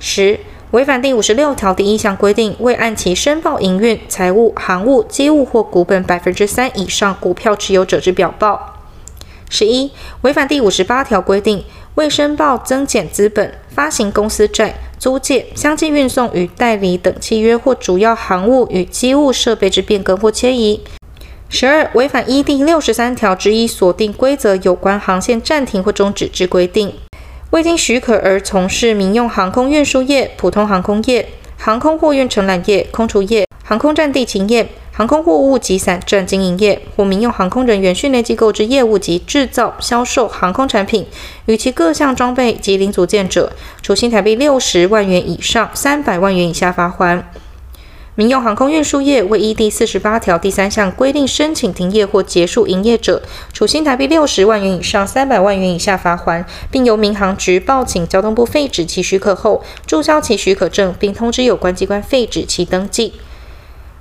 十、违反第五十六条第一项规定，未按期申报营运、财务、行务、机务或股本百分之三以上股票持有者之表报；十一、违反第五十八条规定，未申报增减资本、发行公司债、租借、相继运送与代理等契约或主要航务与机务设备之变更或迁移；十二、违反一第六十三条之一锁定规则有关航线暂停或终止之规定；未经许可而从事民用航空运输业、普通航空业、航空货运承揽业、空厨业、航空站地勤业。航空货物及散站经营业或民用航空人员训练机构之业务及制造、销售航空产品与其各项装备及零组件者，处新台币六十万元以上三百万元以下罚锾。民用航空运输业未依第四十八条第三项规定申请停业或结束营业者，处新台币六十万元以上三百万元以下罚锾，并由民航局报请交通部废止其许可后，注销其许可证，并通知有关机关废止其登记。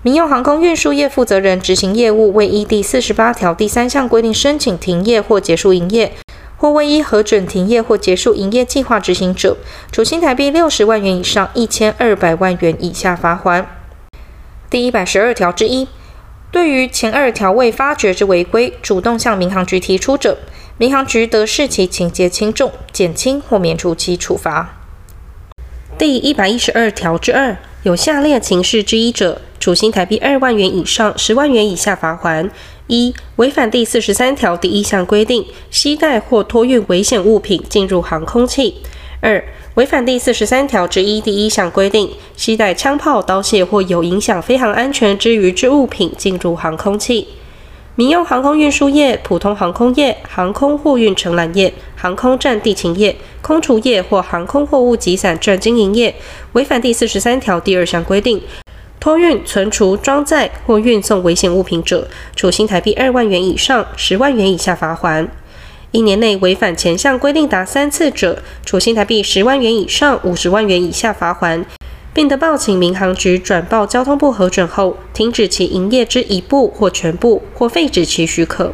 民用航空运输业负责人执行业务未依第四十八条第三项规定申请停业或结束营业，或未依核准停业或结束营业计划执行者，处新台币六十万元以上一千二百万元以下罚锾。第一百十二条之一，对于前二条未发觉之违规，主动向民航局提出者，民航局得视其情节轻重，减轻或免除其处罚。第一百一十二条之二，有下列情事之一者，处新台币二万元以上十万元以下罚锾：一、违反第四十三条第一项规定，携带或托运危险物品进入航空器；二、违反第四十三条之一第一项规定，携带枪炮、刀械或有影响飞航安全之余之物品进入航空器。民用航空运输业、普通航空业、航空货运承揽业、航空站地勤业、空厨业或航空货物集散站经营业，违反第四十三条第二项规定，托运、存储、装载或运送危险物品者，处新台币二万元以上十万元以下罚锾。一年内违反前项规定达三次者，处新台币十万元以上五十万元以下罚锾。并得报请民航局转报交通部核准后，停止其营业之一部或全部，或废止其许可。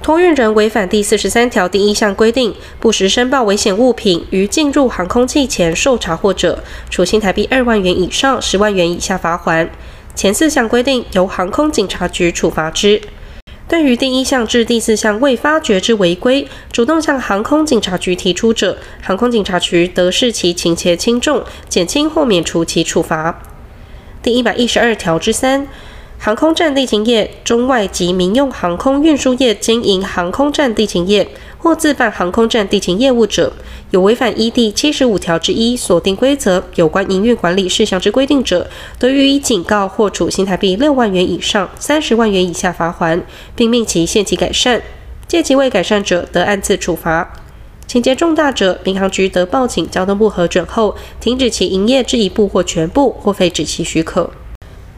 托运人违反第四十三条第一项规定，不实申报危险物品于进入航空器前受查获者，处新台币二万元以上十万元以下罚锾。前四项规定由航空警察局处罚之。对于第一项至第四项未发觉之违规，主动向航空警察局提出者，航空警察局得视其情节轻重，减轻或免除其处罚。第一百一十二条之三。航空站地勤业中外及民用航空运输业经营航空站地勤业或自办航空站地勤业务者，有违反一第七十五条之一锁定规则有关营运管理事项之规定者，得予以警告或处新台币六万元以上三十万元以下罚锾，并命其限期改善。届期未改善者，得按次处罚。情节重大者，民航局得报请交通部核准后，停止其营业之一部或全部，或废止其许可。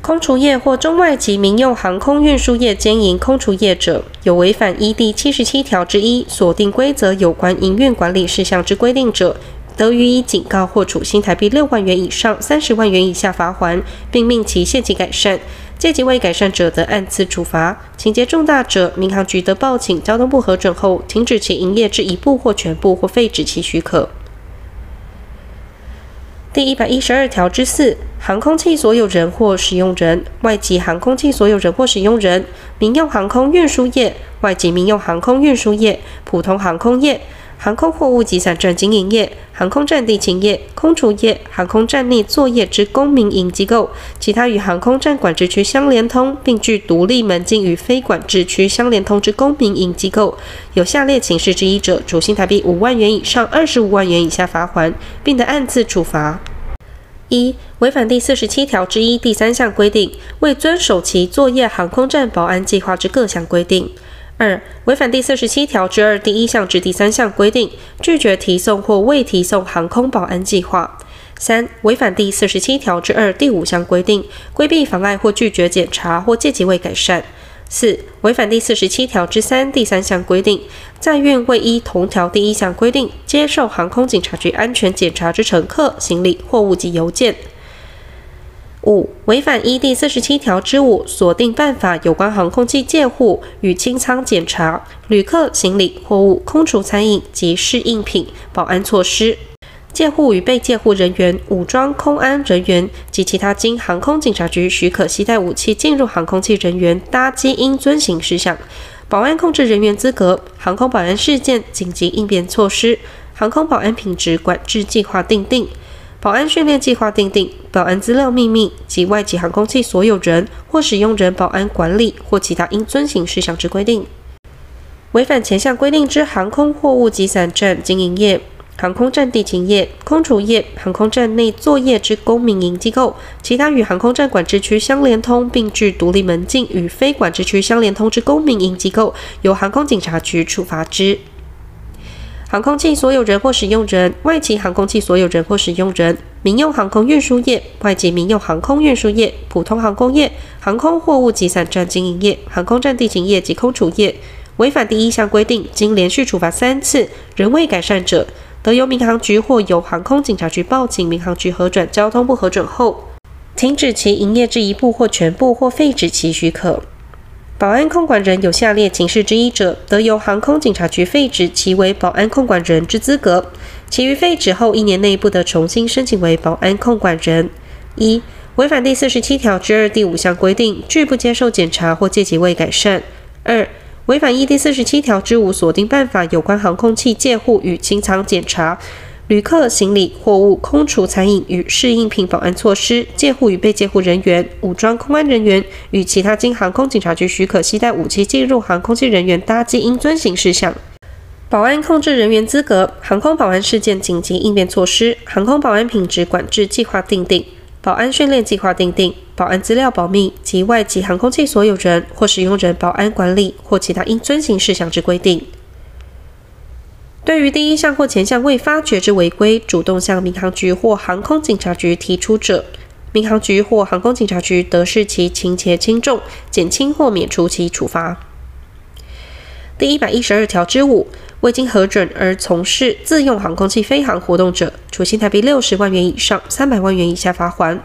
空厨业或中外籍民用航空运输业兼营空厨业者，有违反一第七十七条之一锁定规则有关营运管理事项之规定者，得予以警告或处新台币六万元以上三十万元以下罚锾，并命其限期改善。届期未改善者，得按次处罚。情节重大者，民航局得报请交通部核准后，停止其营业之一部或全部，或废止其许可。第一百一十二条之四，航空器所有人或使用人，外籍航空器所有人或使用人，民用航空运输业，外籍民用航空运输业，普通航空业，航空货物集散站经营业，航空站地勤业，空厨业，航空站内作业之公民营机构，其他与航空站管制区相连通，并具独立门禁与非管制区相连通之公民营机构，有下列情事之一者，处新台币五万元以上二十五万元以下罚锾，并得按次处罚。一、违反第四十七条之一第三项规定，未遵守其作业航空站保安计划之各项规定；二、违反第四十七条之二第一项至第三项规定，拒绝提送或未提送航空保安计划；三、违反第四十七条之二第五项规定，规避、妨碍或拒绝检查或借机未改善；四、违反第四十七条之三第三项规定，在愿未依同条第一项规定接受航空警察局安全检查之乘客、行李、货物及邮件。五、违反一第四十七条之五锁定办法有关航空器借护与清仓检查、旅客行李、货物、空厨餐饮及适应品保安措施，借护与被借护人员、武装空安人员及其他经航空警察局许可携带武器进入航空器人员搭机应遵行事项、保安控制人员资格、航空保安事件紧急应变措施、航空保安品质管制计划订定。保安训练计划订定，保安资料秘密及外籍航空器所有人或使用人保安管理或其他应遵行事项之规定。违反前项规定之航空货物集散站经营业、航空站地勤业、空厨业、航空站内作业之公民营机构，其他与航空站管制区相连通并具独立门禁与非管制区相连通之公民营机构，由航空警察局处罚之。航空器所有人或使用人、外籍航空器所有人或使用人、民用航空运输业、外籍民用航空运输业、普通航空业、航空货物集散站经营业、航空站地勤业及空储业，违反第一项规定，经连续处罚三次仍未改善者，得由民航局或由航空警察局报请民航局核准交通部核准后，停止其营业之一部或全部，或废止其许可。保安控管人有下列情事之一者，得由航空警察局废止其为保安控管人之资格，其余废止后一年内不得重新申请为保安控管人。一、违反第四十七条之二第五项规定，拒不接受检查或借机未改善；二、违反依第四十七条之五所定办法有关航空器借护与清仓检查。旅客行李、货物、空厨餐饮与适应品保安措施，借护与被借护人员、武装空安人员与其他经航空警察局许可携带武器进入航空器人员搭机应遵行事项。保安控制人员资格、航空保安事件紧急应变措施、航空保安品质管制计划订定、保安训练计划订定、保安资料保密及外籍航空器所有人或使用人保安管理或其他应遵行事项之规定。对于第一项或前项未发觉之违规，主动向民航局或航空警察局提出者，民航局或航空警察局得视其情节轻重，减轻或免除其处罚。第一百一十二条之五，未经核准而从事自用航空器飞航活动者，处新台币六十万元以上三百万元以下罚锾。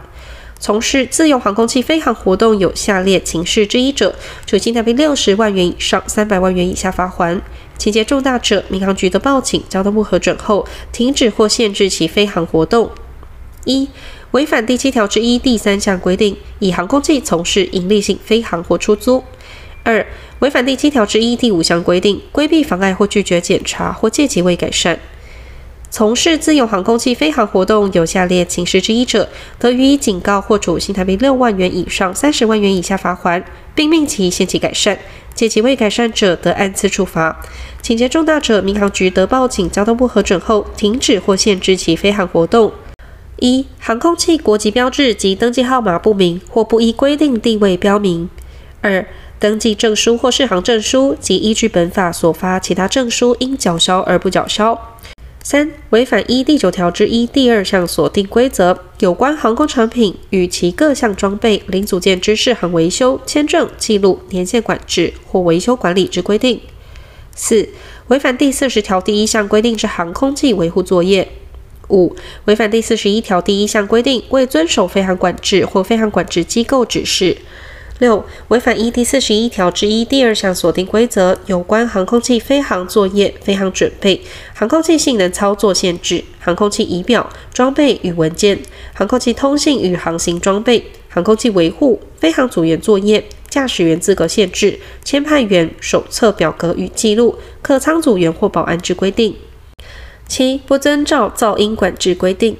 从事自用航空器飞航活动有下列情事之一者，处新台币六十万元以上三百万元以下罚锾。情节重大者，民航局的报警，交通部核准后，停止或限制其飞航活动。一、违反第七条之一第三项规定，以航空器从事营利性飞航或出租；二、违反第七条之一第五项规定，规避、妨碍或拒绝检查或借机未改善。从事自用航空器飞航活动有下列情事之一者，得予以警告或处新台币六万元以上三十万元以下罚锾，并命其限期改善；借期未改善者，得按次处罚。情节重大者，民航局得报请交通部核准后，停止或限制其飞航活动。一、航空器国籍标志及登记号码不明或不依规定地位标明；二、登记证书或适航证书及依据本法所发其他证书应缴销而不缴销。三、违反一第九条之一第二项所定规则，有关航空产品与其各项装备、零组件之适航维修、签证、记录、年限管制或维修管理之规定。四、违反第四十条第一项规定之航空器维护作业。五、违反第四十一条第一项规定，未遵守飞航管制或飞航管制机构指示。六、违反一第四十一条之一第二项锁定规则，有关航空器飞航作业、飞航准备、航空器性能操作限制、航空器仪表、装备与文件、航空器通信与航行装备、航空器维护、飞航组员作业、驾驶员资格限制、签派员手册表格与记录、客舱组员或保安之规定。七、不遵照噪音管制规定。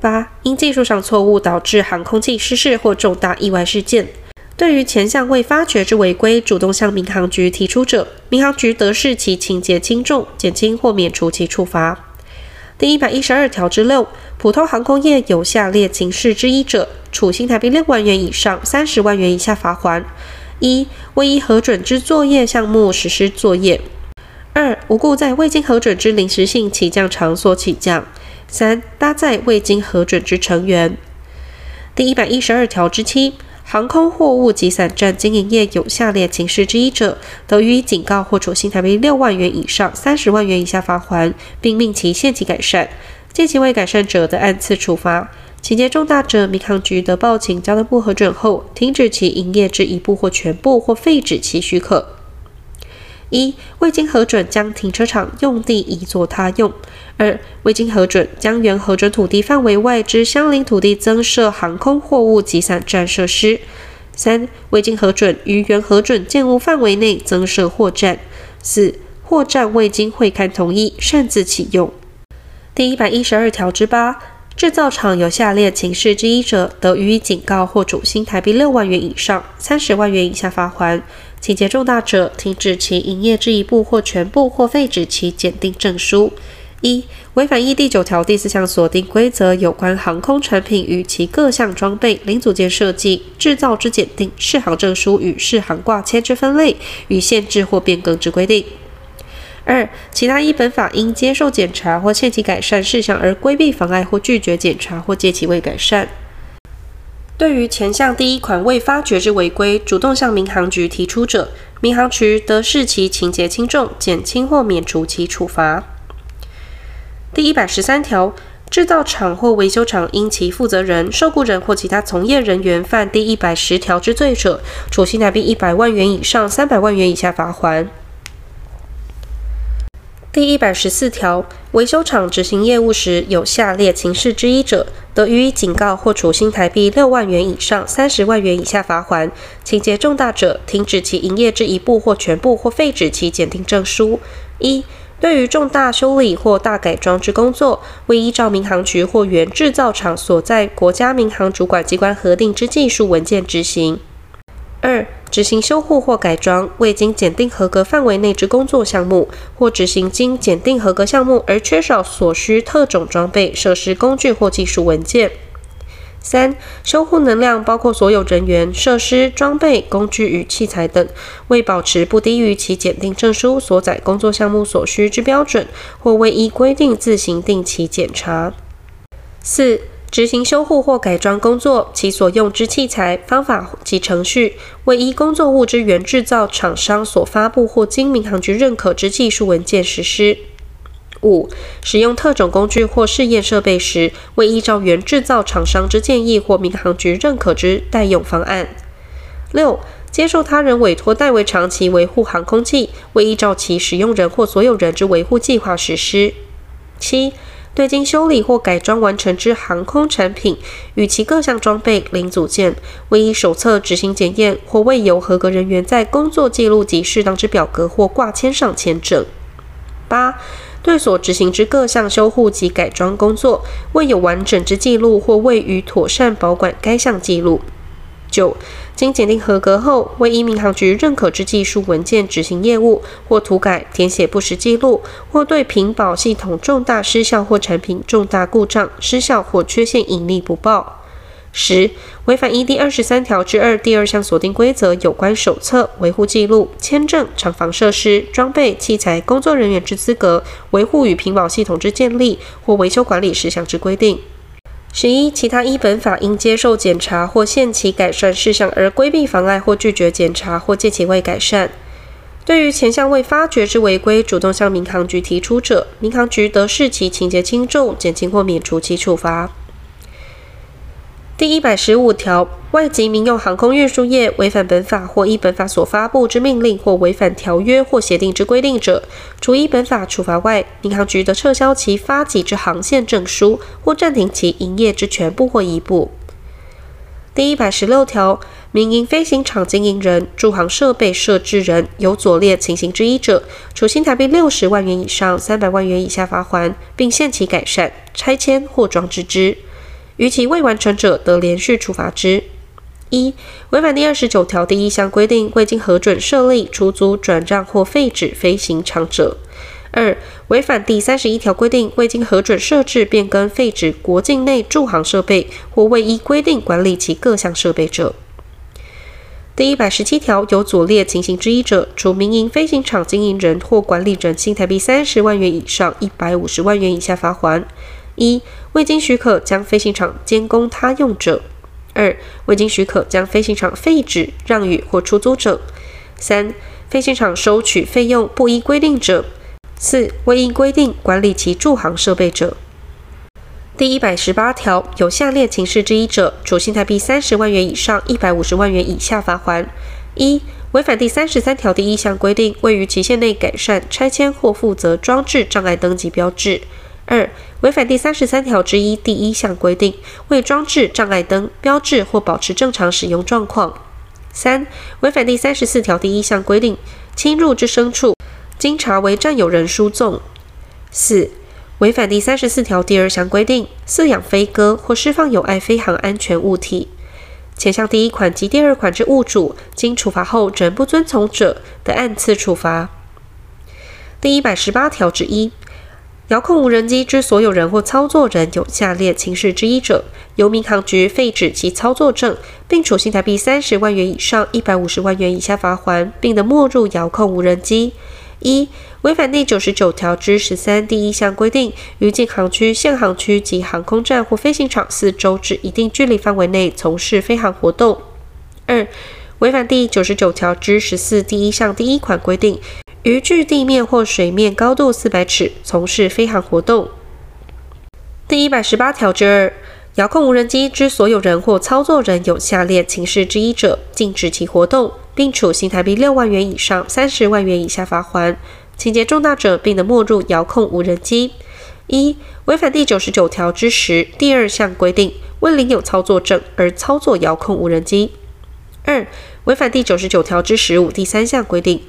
八、因技术上错误导致航空器失事或重大意外事件。对于前项未发觉之违规，主动向民航局提出者，民航局得视其情节轻重，减轻或免除其处罚。第一百一十二条之六，普通航空业有下列情事之一者，处新台币六万元以上三十万元以下罚锾：一、未依核准之作业项目实施作业；二、无故在未经核准之临时性起降场所起降；三、搭载未经核准之成员。第一百一十二条之七。航空货物及散站经营业有下列情事之一者，得予以警告或处新台币六万元以上三十万元以下罚款，并命其限期改善；届期未改善者，得按次处罚。情节重大者，民航局得报请交通部核准后，停止其营业之一部或全部，或废止其许可。一、未经核准将停车场用地移作他用；二、未经核准将原核准土地范围外之相邻土地增设航空货物集散站设施；三、未经核准于原核准建物范围内增设货站；四、货站未经会勘同意擅自启用。第一百一十二条之八。制造厂有下列情事之一者，得予以警告或处新台币六万元以上三十万元以下罚锾；情节重大者，停止其营业之一部或全部，或废止其检定证书。一、违反依第九条第四项所定规则有关航空产品与其各项装备零组件设计、制造之检定、适航证书与适航挂签之分类与限制或变更之规定。二、其他依本法应接受检查或限期改善事项而规避、妨碍或拒绝检查或借期未改善。对于前项第一款未发觉之违规，主动向民航局提出者，民航局得视其情节轻重，减轻或免除其处罚。第一百十三条，制造厂或维修厂因其负责人、受雇人或其他从业人员犯第一百十条之罪者，处新台币一百万元以上三百万元以下罚锾。第一百十四条，维修厂执行业务时有下列情事之一者，得予以警告或处新台币六万元以上三十万元以下罚锾；情节重大者，停止其营业之一部或全部，或废止其检定证书。一、对于重大修理或大改装之工作，未依照民航局或原制造厂所在国家民航主管机关核定之技术文件执行。二、执行修护或改装未经检定合格范围内之工作项目，或执行经检定合格项目而缺少所需特种装备、设施、工具或技术文件。三、修护能量包括所有人员、设施、装备、工具与器材等，未保持不低于其检定证书所载工作项目所需之标准，或未依规定自行定期检查。四、执行修护或改装工作，其所用之器材、方法及程序，未依工作物之原制造厂商所发布或经民航局认可之技术文件实施。五、使用特种工具或试验设备时，未依照原制造厂商之建议或民航局认可之代用方案。六、接受他人委托代为长期维护航空器，未依照其使用人或所有人之维护计划实施。七、对经修理或改装完成之航空产品与其各项装备零组件，未依手册执行检验或未由合格人员在工作记录及适当之表格或挂签上签证。八、对所执行之各项修护及改装工作，未有完整之记录或未予妥善保管该项记录。九、经检定合格后，未依民航局认可之技术文件执行业务，或涂改、填写不实记录，或对屏保系统重大失效或产品重大故障、失效或缺陷隐匿不报。十、违反依第二十三条之二第二项所定规则有关手册、维护记录、签证、厂房设施、装备、器材、工作人员之资格、维护与屏保系统之建立或维修管理事项之规定。十一、其他依本法应接受检查或限期改善事项而规避、妨碍或拒绝检查或借期未改善，对于前项未发觉之违规，主动向民航局提出者，民航局得视其情节轻重，减轻或免除其处罚。第一百十五条，外籍民用航空运输业违反本法或依本法所发布之命令，或违反条约或协定之规定者，除依本法处罚外，民航局得撤销其发给之航线证书，或暂停其营业之全部或一部。第一百十六条，民营飞行场经营人、驻航设备设置人有左列情形之一者，处新台币六十万元以上三百万元以下罚锾，并限期改善、拆迁或装置之。逾期未完成者，得连续处罚之。一、违反第二十九条第一项规定，未经核准设立、出租、转让或废止飞行场者；二、违反第三十一条规定，未经核准设置、变更、废止国境内驻航设备，或未依规定管理其各项设备者。第一百十七条，有左列情形之一者，处民营飞行场经营人或管理人新台币三十万元以上一百五十万元以下罚款。一、未经许可将飞行场监供他用者；二、未经许可将飞行场废止、让与或出租者；三、飞行场收取费用不依规定者；四、未依规定管理其驻航设备者。第一百十八条，有下列情事之一者，处新台币三十万元以上一百五十万元以下罚锾：一、违反第三十三条第一项规定，位于期限内改善、拆迁或负责装置障碍登记标志；二、违反第三十三条之一第一项规定，未装置障碍灯、标志或保持正常使用状况；三、违反第三十四条第一项规定，侵入之牲畜，经查为占有人输纵；四、违反第三十四条第二项规定，饲养飞鸽或释放有碍飞航安全物体，前项第一款及第二款之物主，经处罚后仍不遵从者，得按次处罚。第一百十八条之一，遥控无人机之所有人或操作人有下列情事之一者，由民航局废止其操作证，并处新台币三十万元以上一百五十万元以下罚锾，并得没入遥控无人机。一、违反第九十九条之十三第一项规定，于禁航区、限航区及航空站或飞行场四周之一定距离范围内从事飞航活动；二、违反第九十九条之十四第一项第一款规定，于距地面或水面高度四百尺从事飞航活动。第一百十八条之二。遥控无人机之所有人或操作人有下列情事之一者，禁止其活动，并处新台币六万元以上三十万元以下罚锾。情节重大者，并得没入遥控无人机：一、违反第九十九条之十第二项规定，未领有操作证而操作遥控无人机；二、违反第九十九条之十五第三项规定，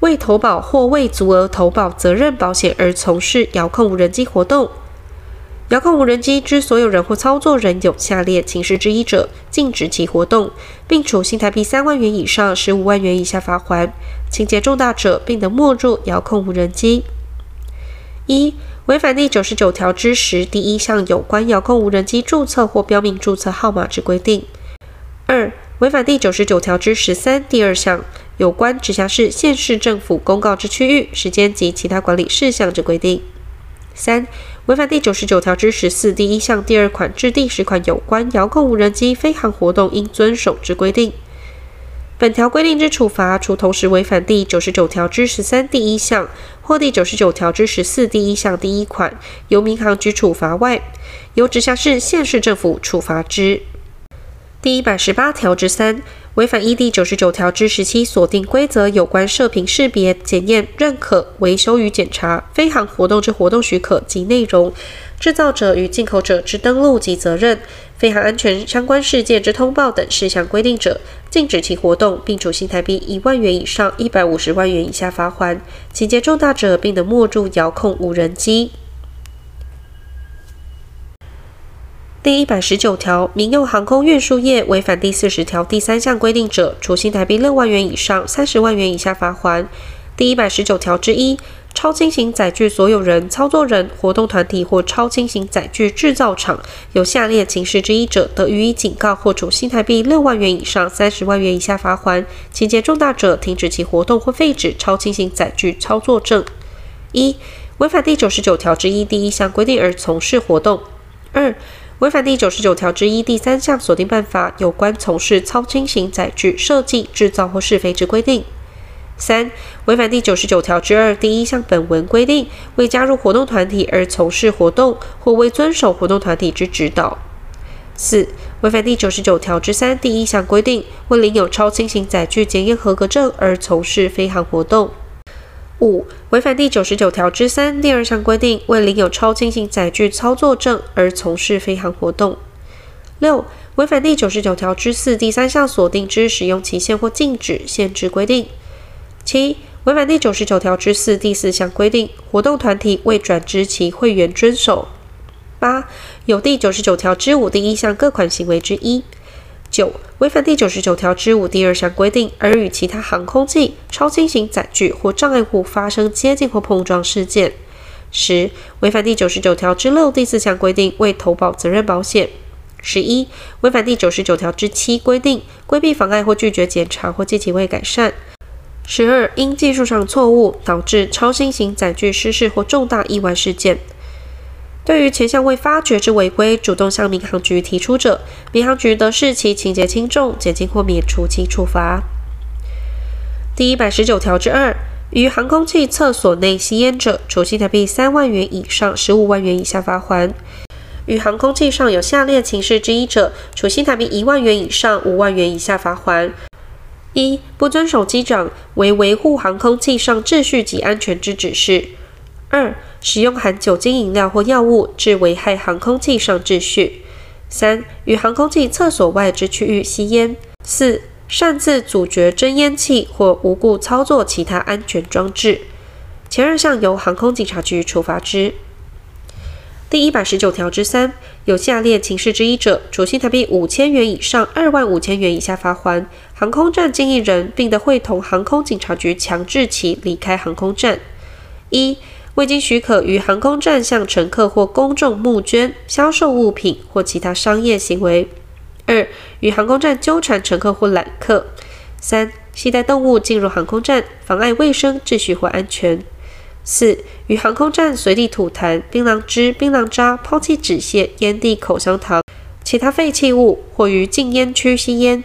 未投保或未足额投保责任保险而从事遥控无人机活动。遥控无人机之所有人或操作人有下列情事之一者，禁止其活动，并处新台币三万元以上十五万元以下罚锾。情节重大者，并得没入遥控无人机。一、违反第九十九条之十第一项有关遥控无人机注册或标明注册号码之规定；二、违反第九十九条之十三第二项有关直辖市、县市政府公告之区域、时间及其他管理事项之规定；三、违反第九十九条之十四第一项第二款至第十款有关遥控无人机飞航活动应遵守之规定。本条规定之处罚，除同时违反第九十九条之十三第一项或第九十九条之十四第一项第一款由民航局处罚外，由直辖市、县市政府处罚之。第一百十八条之三。违反依第九十九条之十七锁定规则有关射频识别、检验、认可、维修与检查飞航活动之活动许可及内容，制造者与进口者之登录及责任，飞航安全相关事件之通报等事项规定者，禁止其活动，并处新台币一万元以上一百五十万元以下罚锾。情节重大者，并得没入遥控无人机。第一百十九条，民用航空运输业违反第四十条第三项规定者，处新台币六万元以上三十万元以下罚锾。第一百十九条之一，超轻型载具所有人、操作人、活动团体或超轻型载具制造厂有下列情事之一者，得予以警告或处新台币六万元以上三十万元以下罚锾。情节重大者，停止其活动或废止超轻型载具操作证。一、违反第九十九条之一第一项规定而从事活动。二、违反第九十九条之一第三项锁定办法有关从事超轻型载具设计、制造或试飞之规定；三、违反第九十九条之二第一项本文规定，未加入活动团体而从事活动，或未遵守活动团体之指导；四、违反第九十九条之三第一项规定，未领有超轻型载具检验合格证而从事飞航活动。五、违反第九十九条之三第二项规定，未领有超轻型载具操作证而从事飞航活动。六、违反第九十九条之四第三项所定之使用期限或禁止、限制规定。七、违反第九十九条之四第四项规定，活动团体未转知其会员遵守。八、有第九十九条之五第一项各款行为之一。九、违反第九十九条之五第二项规定而与其他航空器、超轻型载具或障碍物发生接近或碰撞事件；十、违反第九十九条之六第四项规定未投保责任保险；十一、违反第九十九条之七规定，规避、妨碍或拒绝检查或计其未改善；十二、因技术上错误导致超轻型载具失事或重大意外事件。对于前项未发觉之违规，主动向民航局提出者，民航局得视其情节轻重，减轻或免除其处罚。第一百十九条之二，于航空器厕所内吸烟者，处新台币三万元以上十五万元以下罚锾；于航空器上有下列情事之一者，处新台币一万元以上五万元以下罚锾：一、不遵守机长为维护航空器上秩序及安全之指示。二、使用含酒精饮料或药物，致危害航空器上秩序；三、于航空器厕所外之区域吸烟；四、擅自阻绝真烟器或无故操作其他安全装置。前二项由航空警察局处罚之。第一百十九条之三，有下列情事之一者，处新台币五千元以上二万五千元以下罚锾。航空站经营人，并得会同航空警察局强制其离开航空站。一未经许可于航空站向乘客或公众募捐、销售物品或其他商业行为；二、于航空站纠缠乘客或揽客；三、携带动物进入航空站，妨碍卫生秩序或安全；四、于航空站随地吐痰、槟榔汁、槟榔渣、抛弃纸屑、烟蒂、口香糖、其他废弃物，或于禁烟区吸烟；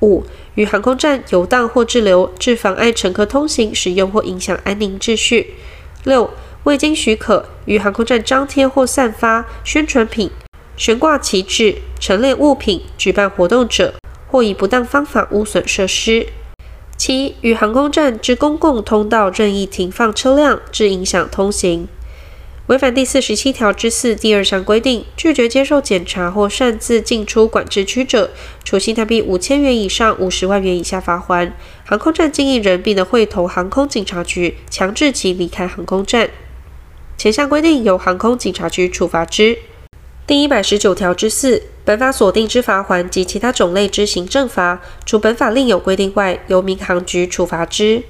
五、于航空站游荡或滞留，致妨碍乘客通行、使用或影响安宁秩序。六、未经许可于航空站张贴或散发宣传品、悬挂旗帜、陈列物品、举办活动者，或以不当方法污损设施。七、与航空站之公共通道任意停放车辆，致影响通行。违反第四十七条之四第二项规定，拒绝接受检查或擅自进出管制区者，处新台币五千元以上五十万元以下罚锾。航空站经营人并得会同航空警察局强制其离开航空站。前项规定由航空警察局处罚之。第一百十九条之四，本法所定之罚锾及其他种类之行政罚，除本法另有规定外，由民航局处罚之。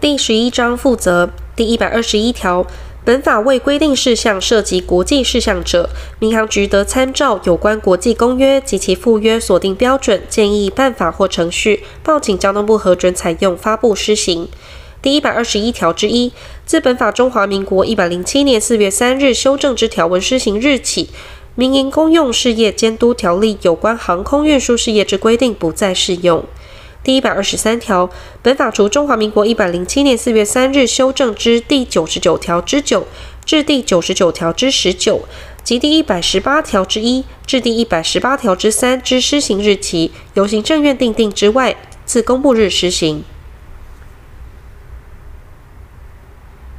第十一章负责第一百二十一条。本法未规定事项涉及国际事项者，民航局得参照有关国际公约及其附约所定标准、建议、办法或程序，报请交通部核准采用，发布施行。第一百二十一条之一，自本法中华民国一百零七年四月三日修正之条文施行日起，民营公用事业监督条例有关航空运输事业之规定不再适用。第一百二十三条，本法除中华民国一百零七年四月三日修正之第九十九条之九至第九十九条之十九及第一百十八条之一至第一百十八条之三之施行日期，由行政院订定之外，自公布日施行。